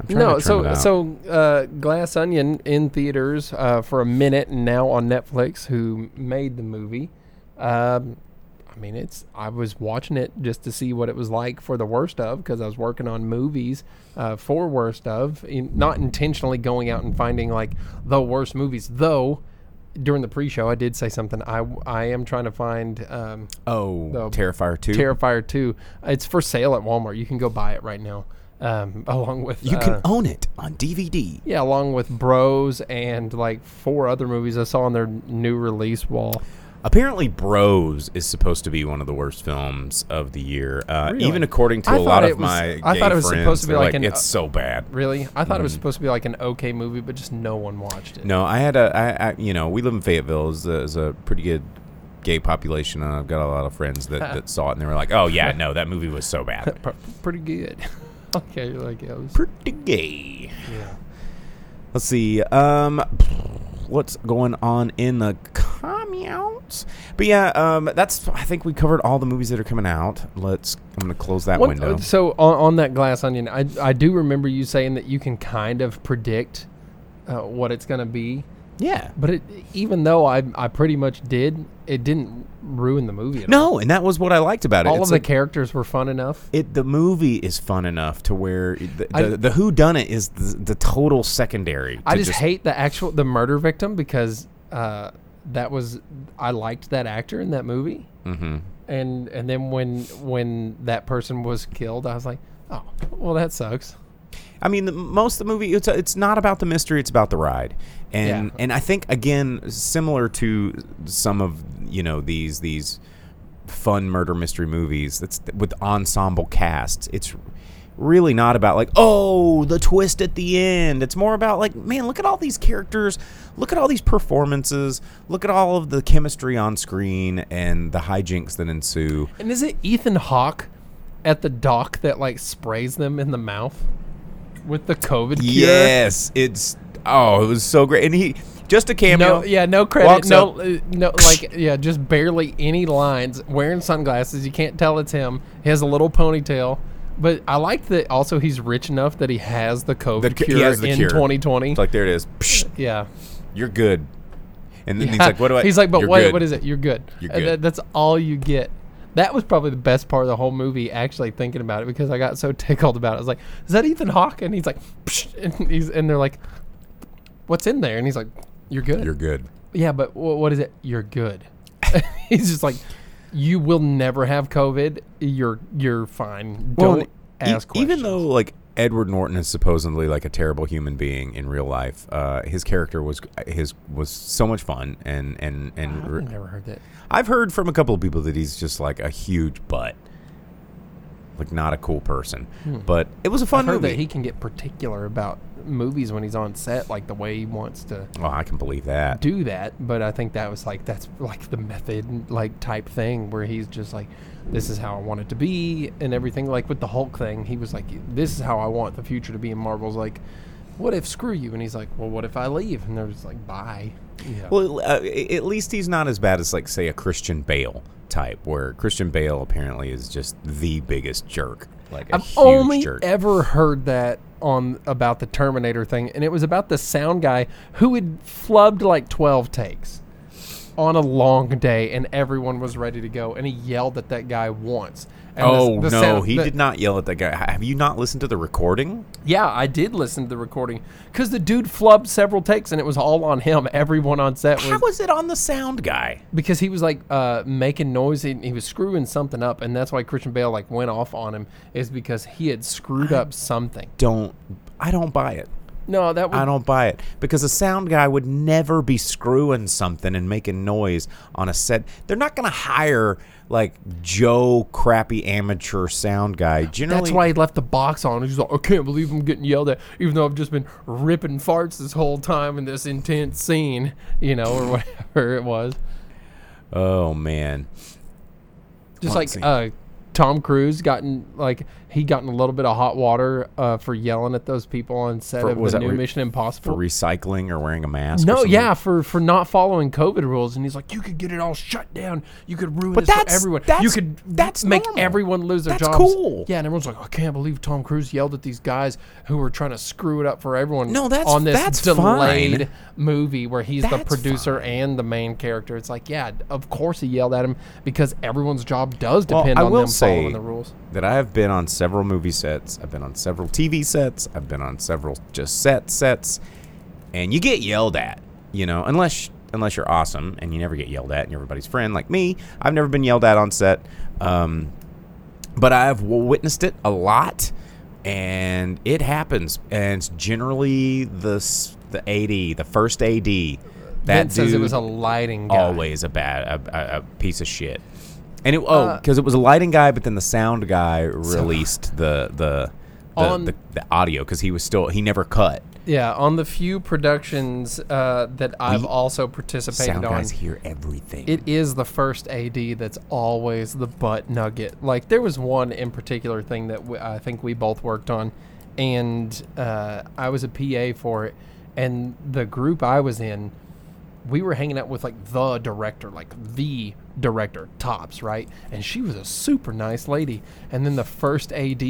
I'm trying no, to trim it so so uh, Glass Onion in theaters uh, for a minute, and now on Netflix. Who made the movie? Um, I mean, it's. I was watching it just to see what it was like for the worst of, because I was working on movies uh, for worst of, in, not intentionally going out and finding like the worst movies. Though during the pre-show, I did say something. I I am trying to find um, Oh, The Terrifier two. Terrifier two. It's for sale at Walmart. You can go buy it right now, um, along with you uh, can own it on DVD. yeah, along with Bros and like four other movies I saw on their new release wall. Apparently, Bros is supposed to be one of the worst films of the year. Uh, Really? Even according to I a lot of was- my I thought it was friends, supposed to be like like, an- it's so bad. Really, I thought it was Mm-hmm. supposed to be like an okay movie, but just no one watched it. No, I had a, I, I, you know, we live in Fayetteville. It's a, a pretty good gay population, and I've got a lot of friends that, that saw it, and they were like, "Oh yeah, no, that movie was so bad, pretty good. okay, you're like yeah, it was, pretty gay." yeah. Let's see, um, what's going on in the comments? But yeah, um, that's. I think we covered all the movies that are coming out. Let's. I'm gonna close that One- window. uh, So on, on that glass onion, I I do remember you saying that you can kind of predict uh, what it's gonna be, yeah. but it, even though I I pretty much did, it didn't ruin the movie. At all. No, and that was what I liked about it. all It's of the like- characters were fun enough. it the movie is fun enough to where the, I- the, the who done it is the, the total secondary. I to just, hate the actual the murder victim because uh, that was I liked that actor in that movie, Mhm. and and then when when that person was killed, I was like, oh, well that sucks. I mean, the, most of the movie it's it's not about the mystery; it's about the ride. And Yeah. and I think again, similar to some of you know these these fun murder mystery movies, that's with ensemble casts. It's really not about like oh the twist at the end. It's more about like man, look at all these characters, look at all these performances, look at all of the chemistry on screen and the hijinks that ensue. And is it Ethan Hawke at the dock that like sprays them in the mouth with the COVID cure? Yes, it's oh, it was so great, and he just a cameo. No, yeah, no credit, no, uh, no, like, yeah, just barely any lines. Wearing sunglasses, you can't tell it's him. He has a little ponytail, but I like that. Also, he's rich enough that he has the COVID The cu- cure the in cure. 2020. It's like there it is. Psh, yeah, you're good. And then he's like, "What do I?" He's like, but You're good. What is it? You're good. You're And good. that- that's all you get. That was probably the best part of the whole movie. Actually, thinking about it because I got so tickled about it. I was like, "Is that Ethan Hawke?" And he's like, Psh, and he's and they're like, "What's in there?" And he's like, "You're good." You're good. Yeah, but wh- what is it? You're good. He's just like, you will never have COVID. You're you're fine. Don't e- ask questions. even though like Edward Norton is supposedly like a terrible human being in real life, uh, his character was his was so much fun and and and I've never heard that. I've heard from a couple of people that he's just like a huge butt, like not a cool person. But it was a fun Hmm. I've movie. that he can get particular about movies when he's on set, like the way he wants to Oh, I can believe that. do that. But I think that was like that's like the method like type thing where he's just like, this is how I want it to be and everything. Like with the Hulk thing, he was like, this is how I want the future to be. And Marvel's like, what if screw you? And he's like, well, what if I leave? And they're just like, bye. Yeah. Well, uh, at least he's not as bad as like say a Christian Bale type, where Christian Bale apparently is just the biggest jerk, like a I've huge only jerk. ever heard that on about the Terminator thing, and it was about the sound guy who had flubbed like twelve takes on a long day, and everyone was ready to go, and he yelled at that guy once. And oh the no, sound- he the- did not yell at that guy. Have you not listened to the recording? Yeah, I did listen to the recording because the dude flubbed several takes, and it was all on him. Everyone on set was How was it on the sound guy? because he was like uh, making noise. He, he was screwing something up, and that's why Christian Bale like went off on him. Is because he had screwed up something. Don't I don't buy it. No, that was I don't buy it because a sound guy would never be screwing something and making noise on a set. They're not going to hire like Joe crappy amateur sound guy. Generally, That's why he left the box on. He's like, I can't believe I'm getting yelled at, even though I've just been ripping farts this whole time in this intense scene, you know, or whatever it was. Oh man, Just Let's like uh, Tom Cruise gotten like he got in a little bit of hot water uh, for yelling at those people on set For- of was the new re- Mission Impossible for recycling or wearing a mask. no, yeah, for for not following COVID rules, and he's like, you could get it all shut down. You could ruin But that's- for everyone. you could that's make normal. everyone lose their That's jobs. cool. Yeah, and everyone's like, I can't believe Tom Cruise yelled at these guys who were trying to screw it up for everyone. No, that's- on this that's delayed fine. movie where he's the producer fine. and the main character. It's like, yeah, of course he yelled at him because everyone's job does depend I on them following the rules. that I have been on several movie sets. I've been on several TV sets. I've been on several just set sets, and you get yelled at. You know, unless unless you're awesome and you never get yelled at and you're everybody's friend like me. I've never been yelled at on set, um, but I've witnessed it a lot, and it happens. And it's generally the the AD, the first AD. That Vince says it was a lighting guy. always a bad a, a, a piece of shit. And it, oh, Uh, because it was a lighting guy, but then the sound guy released the the the, On- the, the audio because he was still he never cut. Yeah, on the few productions uh, that I've We- also participated Sound on, guys hear everything. it is the first AD that's always the butt nugget. Like there was one in particular thing that I think we both worked on, and uh, I was a PA for it, and the group I was in, we were hanging out with like the director, like the director, tops, right? And she was a super nice lady. And then the first AD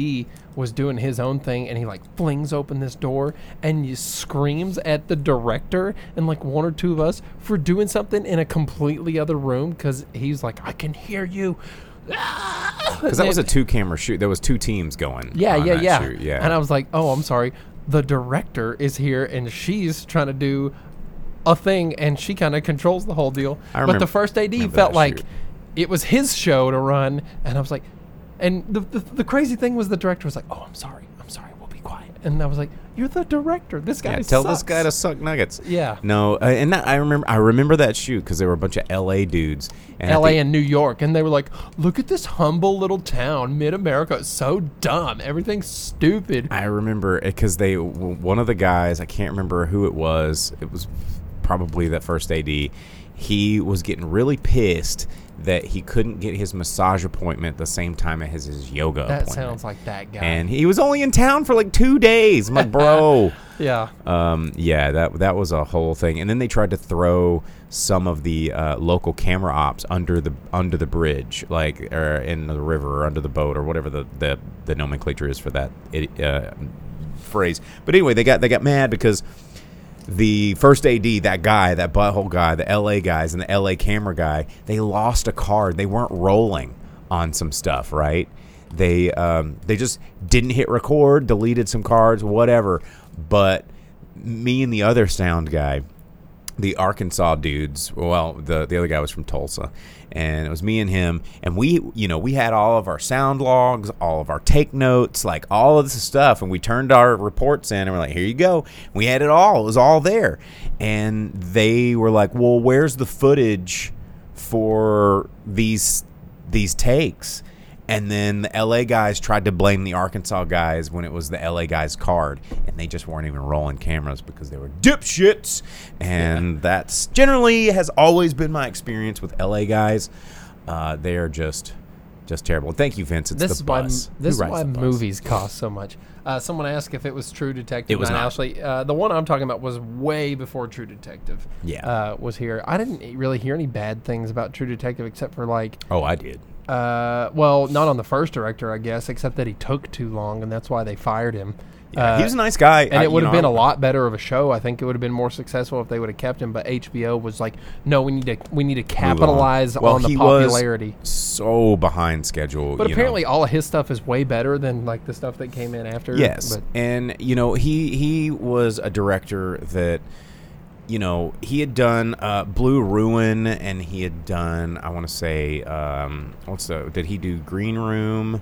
was doing his own thing, and he like flings open this door and he screams at the director and like one or two of us for doing something in a completely other room because he's like, I can hear you. Ah! Because that was a two camera shoot. There was two teams going. Yeah, yeah, yeah. shoot, yeah. And I was like, oh, I'm sorry. The director is here and she's trying to do a thing and she kind of controls the whole deal. But the first AD felt like shoot. it was his show to run. And I was like, and the, the, the crazy thing was the director was like, oh, I'm sorry. I'm sorry. We'll be quiet. And I was like, you're the director. This guy yeah, tell this guy to suck nuggets. Yeah. No, uh, and that, I remember. I remember that shoot because there were a bunch of L.A. dudes. And LA and New York, and they were like, "Look at this humble little town, mid America. It's so dumb. Everything's stupid." I remember because they one of the guys I can't remember who it was. It was probably that first AD. He was getting really pissed that he couldn't get his massage appointment the same time as his yoga That appointment. sounds like that guy. and he was only in town for like two days. I'm like, bro. yeah. Um, yeah, that that was a whole thing. And then they tried to throw some of the uh, local camera ops under the under the bridge, like or in the river or under the boat or whatever the the, the nomenclature is for that it, uh, phrase. But anyway, they got they got mad because the first AD, that guy, that butthole guy, the LA guys, and the LA camera guy, they lost a card. They weren't rolling on some stuff, right? They um, they just didn't hit record, deleted some cards, whatever. But me and the other sound guy, the Arkansas dudes. Well, the the other guy was from Tulsa, and it was me and him. And we, you know, we had all of our sound logs, all of our take notes, like all of this stuff. And we turned our reports in, and we're like, "Here you go." We had it all. It was all there. And they were like, "Well, where's the footage for these these takes?" And then the LA guys tried to blame the Arkansas guys when it was the LA guys' card, and they just weren't even rolling cameras because they were dipshits. And that's generally has always been my experience with LA guys. Uh, they are just just terrible. Thank you, Vince. It's This the is why this is why movies cost so much. Uh, someone asked if it was True Detective. It was not. Actually, uh, the one I'm talking about was way before True Detective. Yeah. uh, was here. I didn't really hear any bad things about True Detective except for like, Oh, I did. Uh, well, not on the first director, I guess, except that he took too long, and that's why they fired him. Yeah, Uh, he was a nice guy, and I- it would have been a lot better of a show. I think it would have been more successful if they would have kept him. But HBO was like, no, we need to we need to capitalize Well, on the he was popularity. So behind schedule. But you know. apparently, all of his stuff is way better than like the stuff that came in after. Yes, But and you know he he was a director that you know he had done uh, Blue Ruin, and he had done I want to say um, what's the did he do Green Room,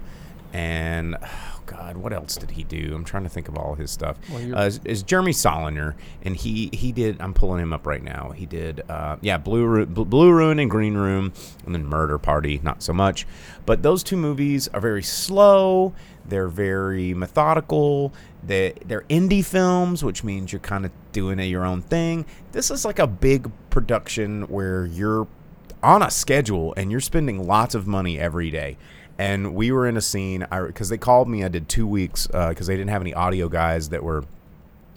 and oh God, what else did he do? I'm trying to think of all his stuff. Well, uh, is, Jeremy Saulnier, and he he did. I'm pulling him up right now. He did uh, yeah Blue Ru- Blue Ruin and Green Room, and then Murder Party. Not so much, but those two movies are very slow. They're very methodical. They they're indie films, which means you're kind of doing a, your own thing. This is like a big production where you're on a schedule and you're spending lots of money every day. And we were in a scene because they called me. I did two weeks uh, because they didn't have any audio guys that were,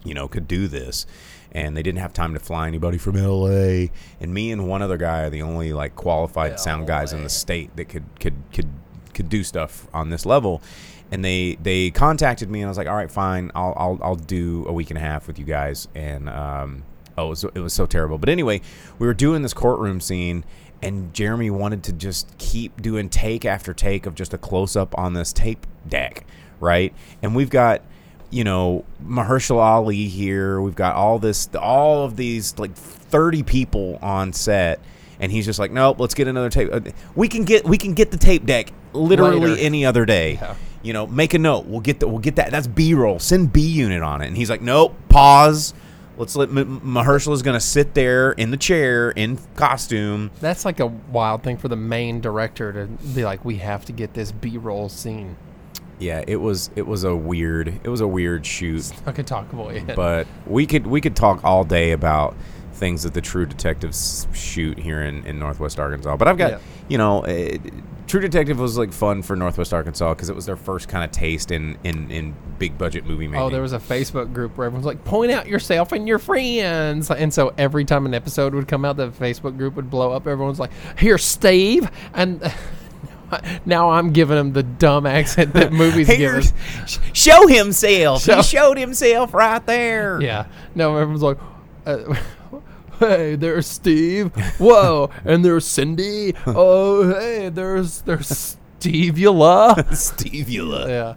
you know, could do this, and they didn't have time to fly anybody from L.A. And me and one other guy are the only like qualified sound guys in the state that could could could could do stuff on this level. And they they contacted me and I was like, all right, fine, I'll I'll, I'll do a week and a half with you guys. And um, oh, it was, it was so terrible. But anyway, we were doing this courtroom scene, and Jeremy wanted to just keep doing take after take of just a close up on this tape deck, right? And we've got you know Mahershala Ali here. We've got all this, all of these like thirty people on set, and he's just like, nope, let's get another tape. Uh, We can get we can get the tape deck literally Later. any other day. Yeah. You know, make a note. We'll get the we'll get that. That's B roll. Send B unit on it. And he's like, nope, pause. Let's let M- is going to sit there in the chair in costume. That's like a wild thing for the main director to be like, we have to get this B-roll scene. Yeah, it was it was a weird it was a weird shoot. I could talk boy. but we could we could talk all day about things that the True Detectives shoot here in, in Northwest Arkansas. But I've got Yeah. you know, uh, True Detective was like fun for Northwest Arkansas because it was their first kind of taste in, in in big budget movie making. Oh, there was a Facebook group where everyone's like, point out yourself and your friends. And so every time an episode would come out, the Facebook group would blow up. Everyone's like, here, Steve. And now I'm giving him the dumb accent that movies give us. show himself. Show- He showed himself right there. Yeah. No, everyone's like, uh, hey, there's Steve. Whoa. and there's Cindy. Oh, hey, there's there's Stevula. Stevula. yeah.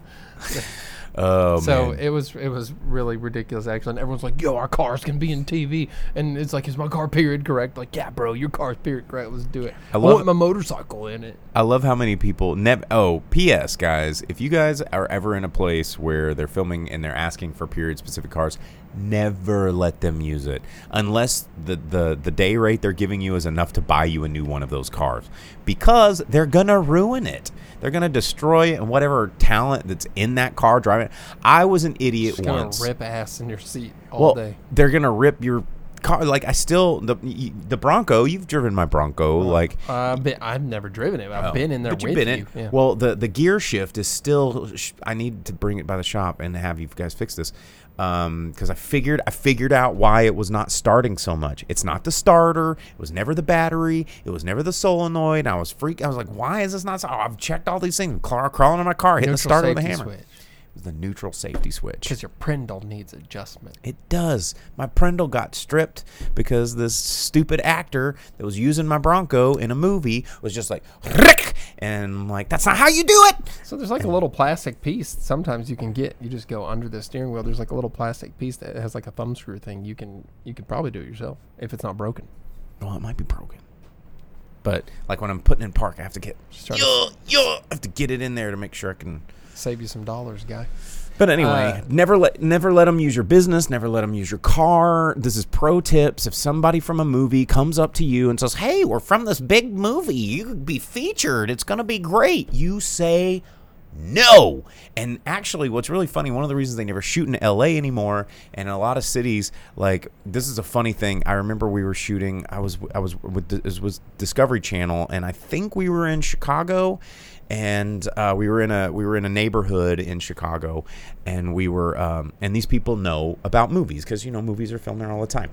Oh So man. it was it was really ridiculous actually, and everyone's like, "Yo, our cars can be in TV," and it's like, "Is my car period correct?" Like, yeah, bro, your car's period correct. Let's do it. I, love- want my motorcycle in it. I love how many people never. Oh, P.S. Guys, if you guys are ever in a place where they're filming and they're asking for period specific cars, never let them use it unless the, the the day rate they're giving you is enough to buy you a new one of those cars because they're gonna ruin it. They're gonna destroy and whatever talent that's in that car driving. I was an idiot Just once. rip ass in your seat all well, day. they're gonna rip your car. Like I still the the Bronco. You've driven my Bronco. Like I've I've never driven it. I've Oh. been in there But with you've been you. in. Yeah. Well, the the gear shift is still. I need to bring it by the shop and have you guys fix this. Um, because I figured I figured out why it was not starting so much. It's not the starter. It was never the battery. It was never the solenoid. I was freak. I was like, why is this not? So? Oh, I've checked all these things. Craw- crawling on my car, hitting the starter with a hammer. switch. The neutral safety switch. Because your Prindle needs adjustment. It does. My Prindle got stripped because this stupid actor that was using my Bronco in a movie was just like, "Rick," and I'm like, that's not how you do it. So there's like a little plastic piece. Sometimes you can get. You just go under the steering wheel. There's like a little plastic piece that has like a thumb screw thing. You can you could probably do it yourself if it's not broken. Well, it might be broken. But like when I'm putting in park, I have to get, yeah, yeah, I have to get it in there to make sure I can. Save you some dollars, guy. But anyway, Uh, never let never let them use your business. Never let them use your car. This is pro tips. If somebody from a movie comes up to you and says, "Hey, we're from this big movie. You could be featured. It's gonna be great," you say no. And actually, what's really funny, one of the reasons they never shoot in LA anymore, and in a lot of cities, like this is a funny thing. I remember we were shooting. I was I was with it was Discovery Channel, and I think we were in Chicago, and uh, we were in a we were in a neighborhood in Chicago, and we were um, and these people know about movies because you know movies are filmed there all the time.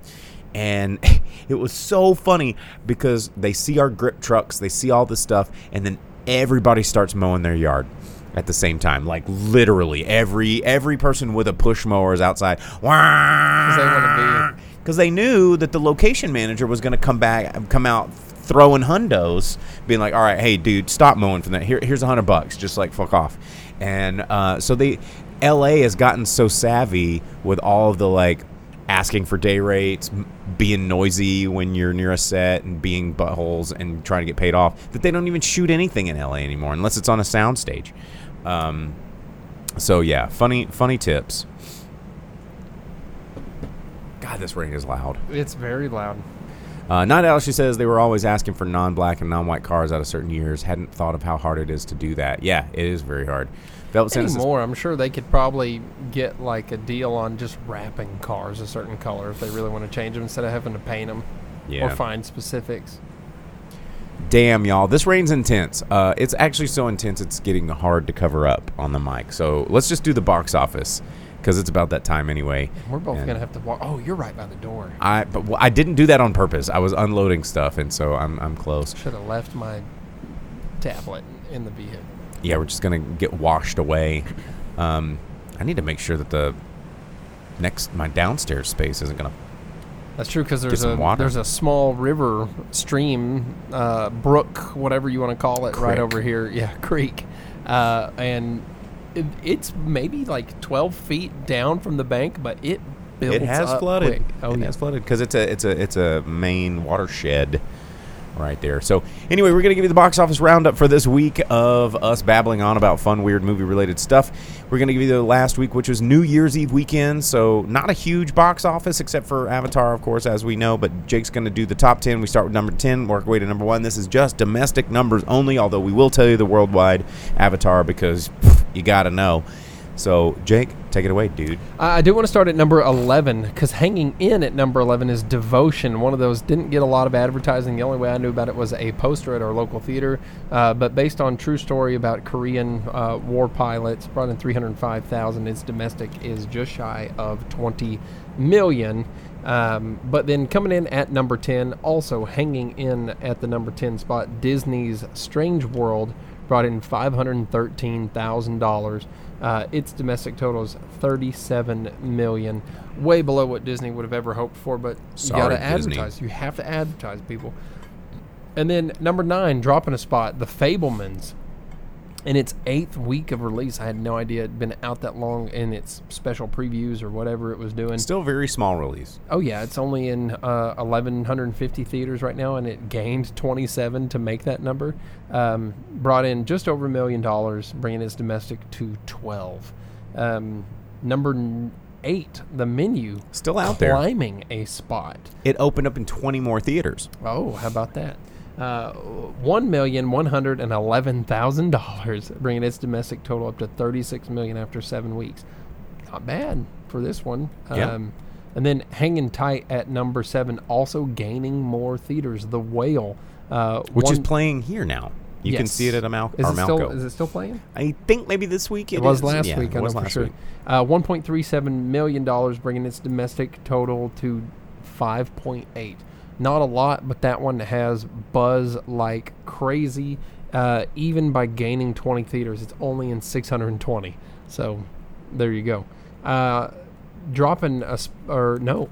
And it was so funny because they see our grip trucks, they see all this stuff, and then everybody starts mowing their yard at the same time. Like literally every every person with a push mower is outside. Because they want to be. Because they knew that the location manager was going to come back, come out throwing hundos, being like, "All right, hey, dude, stop mowing from that. Here, here's a hundred bucks. Just like fuck off." And uh, so they, L.A. has gotten so savvy with all of the like asking for day rates, being noisy when you're near a set, and being buttholes and trying to get paid off that they don't even shoot anything in L.A. anymore unless it's on a soundstage. Um, so yeah, funny funny tips. God, this ring is loud. It's very loud. Uh, Night Owl, she says they were always asking for non-black and non-white cars out of certain years. Hadn't thought of how hard it is to do that. Yeah, it is very hard. Velvet Santa Anymore, I'm sure they could probably get like a deal on just wrapping cars a certain color if they really want to change them instead of having to paint them Yeah. or find specifics. "Damn, y'all, this rain's intense. Uh, it's actually so intense it's getting hard to cover up on the mic. So let's just do the box office because it's about that time anyway. We're both And gonna have to walk. Oh, you're right by the door. I but w- I didn't do that on purpose. I was unloading stuff, and so I'm I'm close. Should have left my tablet in the vehicle. Yeah, we're just gonna get washed away. Um, I need to make sure that the next my downstairs space isn't gonna That's true because there's a water. there's a small river, stream, uh, brook, whatever you want to call it, right over here. Yeah, creek, uh, and it's maybe like 12 feet down from the bank, but it builds It has up flooded. quick. Oh it yeah. has flooded because it's a it's a it's a main watershed right there. So anyway, we're gonna give you the box office roundup for this week of us babbling on about fun, weird movie related stuff. We're gonna give you the last week, which was New Year's Eve weekend. So not a huge box office except for Avatar, of course, as we know. But Jake's gonna do the top ten. We start with number ten, work our way to number one. This is just domestic numbers only, although we will tell you the worldwide Avatar because pff, you gotta know. So Jake, take it away, dude. I I do want to start at number 11 because hanging in at number 11 is Devotion. One of those didn't get a lot of advertising. The only way I knew about it was a poster at our local theater. Uh, but based on true story about Korean uh, war pilots, brought in 305,000. Its domestic is just shy of 20 million. Um, but then coming in at number 10, also hanging in at the number 10 spot, Disney's Strange World brought in $513,000. Uh, its domestic total is 37 million, way below what Disney would have ever hoped for. But Sorry, you got to advertise. You have to advertise, people. And then number nine, dropping a spot, The Fabelmans. In its eighth week of release, I had no idea it'd been out that long in its special previews or whatever it was doing. Still very small release. Oh yeah, it's only in uh, 1,150 theaters right now, and it gained 27 to make that number. Um, brought in just over a million dollars, bringing its domestic to 12. Um, number n- eight, the menu Still out there. climbing a spot. It opened up in 20 more theaters. Oh, how about that? Uh, one million one hundred and eleven thousand dollars, bringing its domestic total up to thirty-six million after seven weeks. Not bad for this one. Yeah. Um, and then hanging tight at number seven, also gaining more theaters. The Whale, uh, which is playing here now. You can see it at Amal- Is or it still is it still playing? I think maybe this week It, was is. last Yeah, week. it I know for sure. Uh, 1.37 million dollars, bringing its domestic total to 5.8. Not a lot, but that one has buzz like crazy. Uh, even by gaining 20 theaters, it's only in 620. So, there you go. Uh, dropping a sp- or no,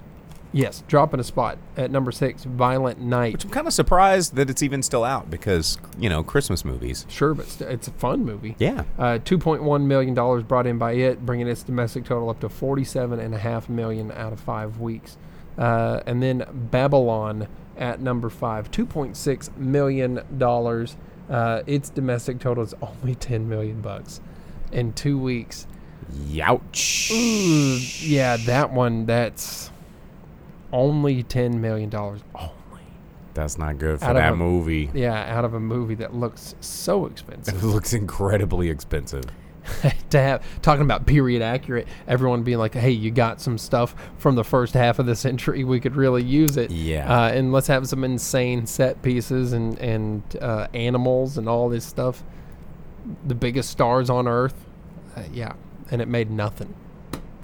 yes, dropping a spot at number six. Violent Night. Which I'm kind of surprised that it's even still out because, you know, Christmas movies. Sure, but st- it's a fun movie. Yeah. Uh, $2.1 million brought in by it, bringing its domestic total up to 47.5 million out of five weeks. Uh, and then Babylon at number five, $2.6 million. Uh, its domestic total is only 10 million bucks in two weeks. Youch. Ooh, yeah, that one, that's only $10 million. Only. That's not good for Out that a- movie. Yeah, out of a movie that looks so expensive. It looks incredibly expensive. to have talking about period accurate, everyone being like, "Hey, you got some stuff from the first half of the century. We could really use it." Yeah. Uh, and let's have some insane set pieces and and uh, animals and all this stuff. The biggest stars on Earth. Uh, yeah, and it made nothing.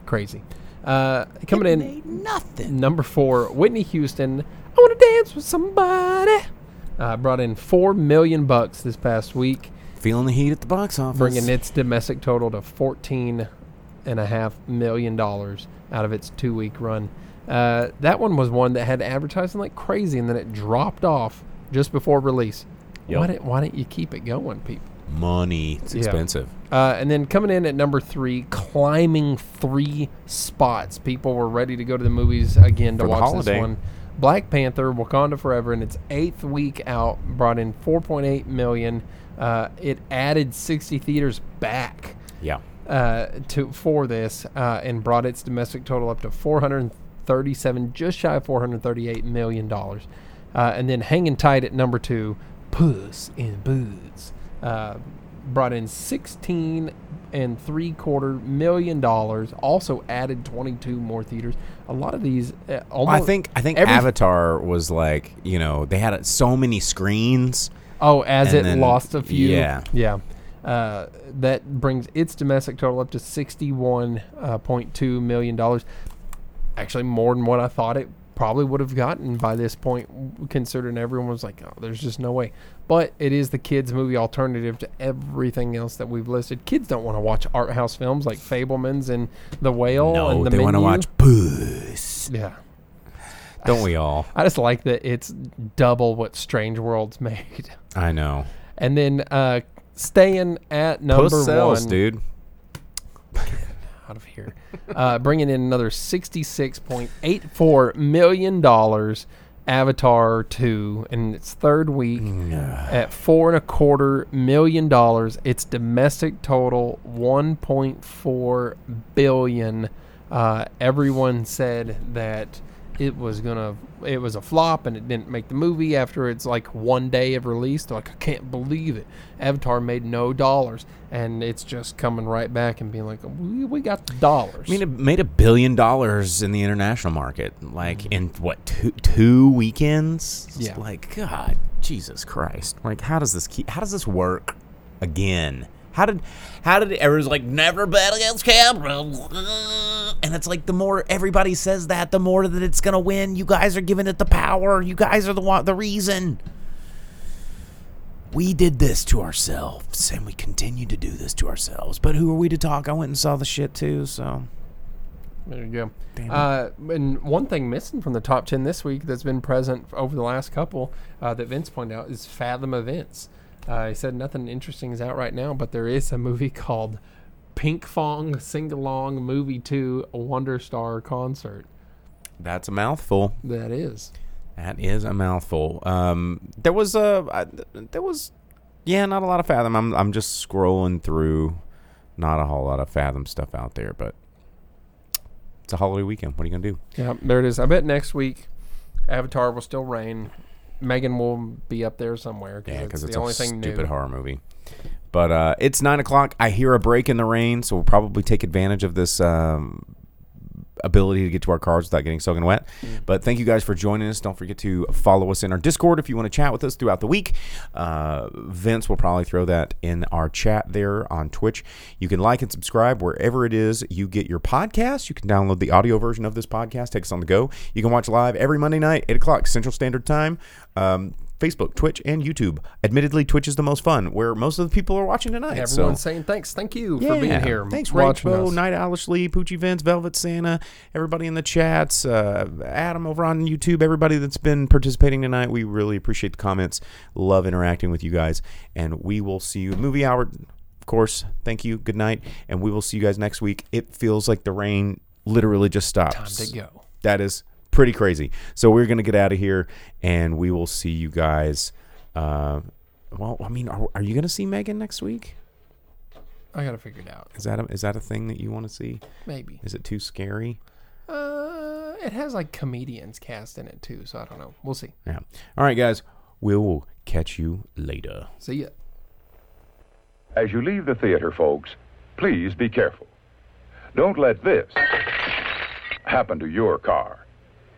Crazy. Uh, coming in nothing. number four, Whitney Houston. I want to dance with somebody. Uh, brought in four million bucks this past week Feeling the heat at the box office. bringing its domestic total to fourteen and a half million dollars out of its two week run. Uh, that one was one that had advertising like crazy, and then it dropped off just before release. Yep. Why didn't Why didn't you keep it going, people? money. It's Yeah. expensive. Uh, and then coming in at number three, climbing three spots. People were ready to go to the movies again to For watch this one. Black Panther: Wakanda Forever, in its eighth week out, brought in 4.8 million. Uh, it added 60 theaters back Yeah. uh, to for this, uh, and brought its domestic total up to 437, just shy of 438 million dollars. Uh, and then hanging tight at number two, Puss in Boots, uh, brought in 16 and three quarter million dollars. Also added 22 more theaters. A lot of these, uh, almost. I think I think Avatar was like you know they had so many screens. Oh, as it then- lost a few. yeah. Yeah. Uh, that brings its domestic total up to $61.2 million. Actually, more than what I thought it probably would have gotten by this point, considering everyone was like, oh, there's just no way. But it is the kids' movie alternative to everything else that we've listed. Kids don't want to watch art house films like Fabelmans and The Whale no, and The they want to Menu. watch Puss. Yeah. Don't we all? I just like that it's double what Strange Worlds made. I know. And then uh, staying at number Puss sells, one, dude. out of here, uh, bringing in another sixty-six point eight four million dollars. Avatar two in its third week at four and a quarter million dollars. Its domestic total one point four billion. Uh, everyone said that it was gonna it was a flop and it didn't make the movie after it's like one day of release. Like, I can't believe it. Avatar made no dollars, and it's just coming right back and being like, we, we got the dollars. I mean, it made a billion dollars in the international market, like mm-hmm. in what two two weekends? It's Yeah. Like God, Jesus Christ! Like, how does this keep? How does this work again? How did how did everyone's like never bet against Cameron? And it's like the more everybody says that, the more that it's gonna win. You guys are giving it the power. You guys are the one, the reason. We did this to ourselves, and we continue to do this to ourselves. But who are we to talk? I went and saw the shit too, so. There you go. Uh, and one thing missing from the top 10 this week that's been present over the last couple uh, that Vince pointed out is Fathom Events. Uh, he said nothing interesting is out right now, but there is a movie called Pinkfong Sing Along Movie 2 Wonder Star Concert. That's a mouthful. That is. That is a mouthful. Um, there was a, I, there was, yeah, not a lot of Fathom. I'm, I'm just scrolling through, not a whole lot of Fathom stuff out there, but it's a holiday weekend. What are you gonna do? Yeah, there it is. I bet next week Avatar will still reign. Megan will be up there somewhere. Yeah, because it's, the a only thing stupid new. horror movie. But uh, it's nine o'clock. I hear a break in the rain, so we'll probably take advantage of this um, ability to get to our cars without getting soaking wet. Mm. But thank you guys for joining us. Don't forget to follow us in our Discord if you want to chat with us throughout the week. Uh, Vince will probably throw that in our chat there on Twitch. You can like and subscribe wherever it is you get your podcast. You can download the audio version of this podcast. Take us on the go. You can watch live every Monday night, eight o'clock Central Standard Time. Um, Facebook, Twitch, and YouTube. Admittedly, Twitch is the most fun, where most of the people are watching tonight. Everyone's so. saying thanks. Thank you for being here. Thanks, Rachel. Night Owl Lee, Poochie Vince, Velvet Santa, everybody in the chats, uh, Adam over on YouTube, everybody that's been participating tonight. We really appreciate the comments. Love interacting with you guys. And we will see you. Movie hour, of course. Thank you. Good night. And we will see you guys next week. It feels like the rain literally just stops. Time to go. That is pretty crazy. So we're going to get out of here and we will see you guys. Uh, well, I mean, are, are you going to see Megan next week? I gotta figure it out. Is that a, is that a thing that you want to see? Maybe. Is it too scary? Uh, it has like comedians cast in it too, so I don't know. We'll see. Yeah. All right, guys. We will catch you later. See ya. As you leave the theater, folks, please be careful. Don't let this happen to your car.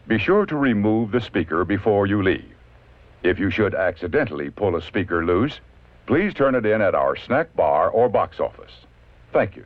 Be sure to remove the speaker before you leave. If you should accidentally pull a speaker loose, please turn it in at our snack bar or box office. Thank you.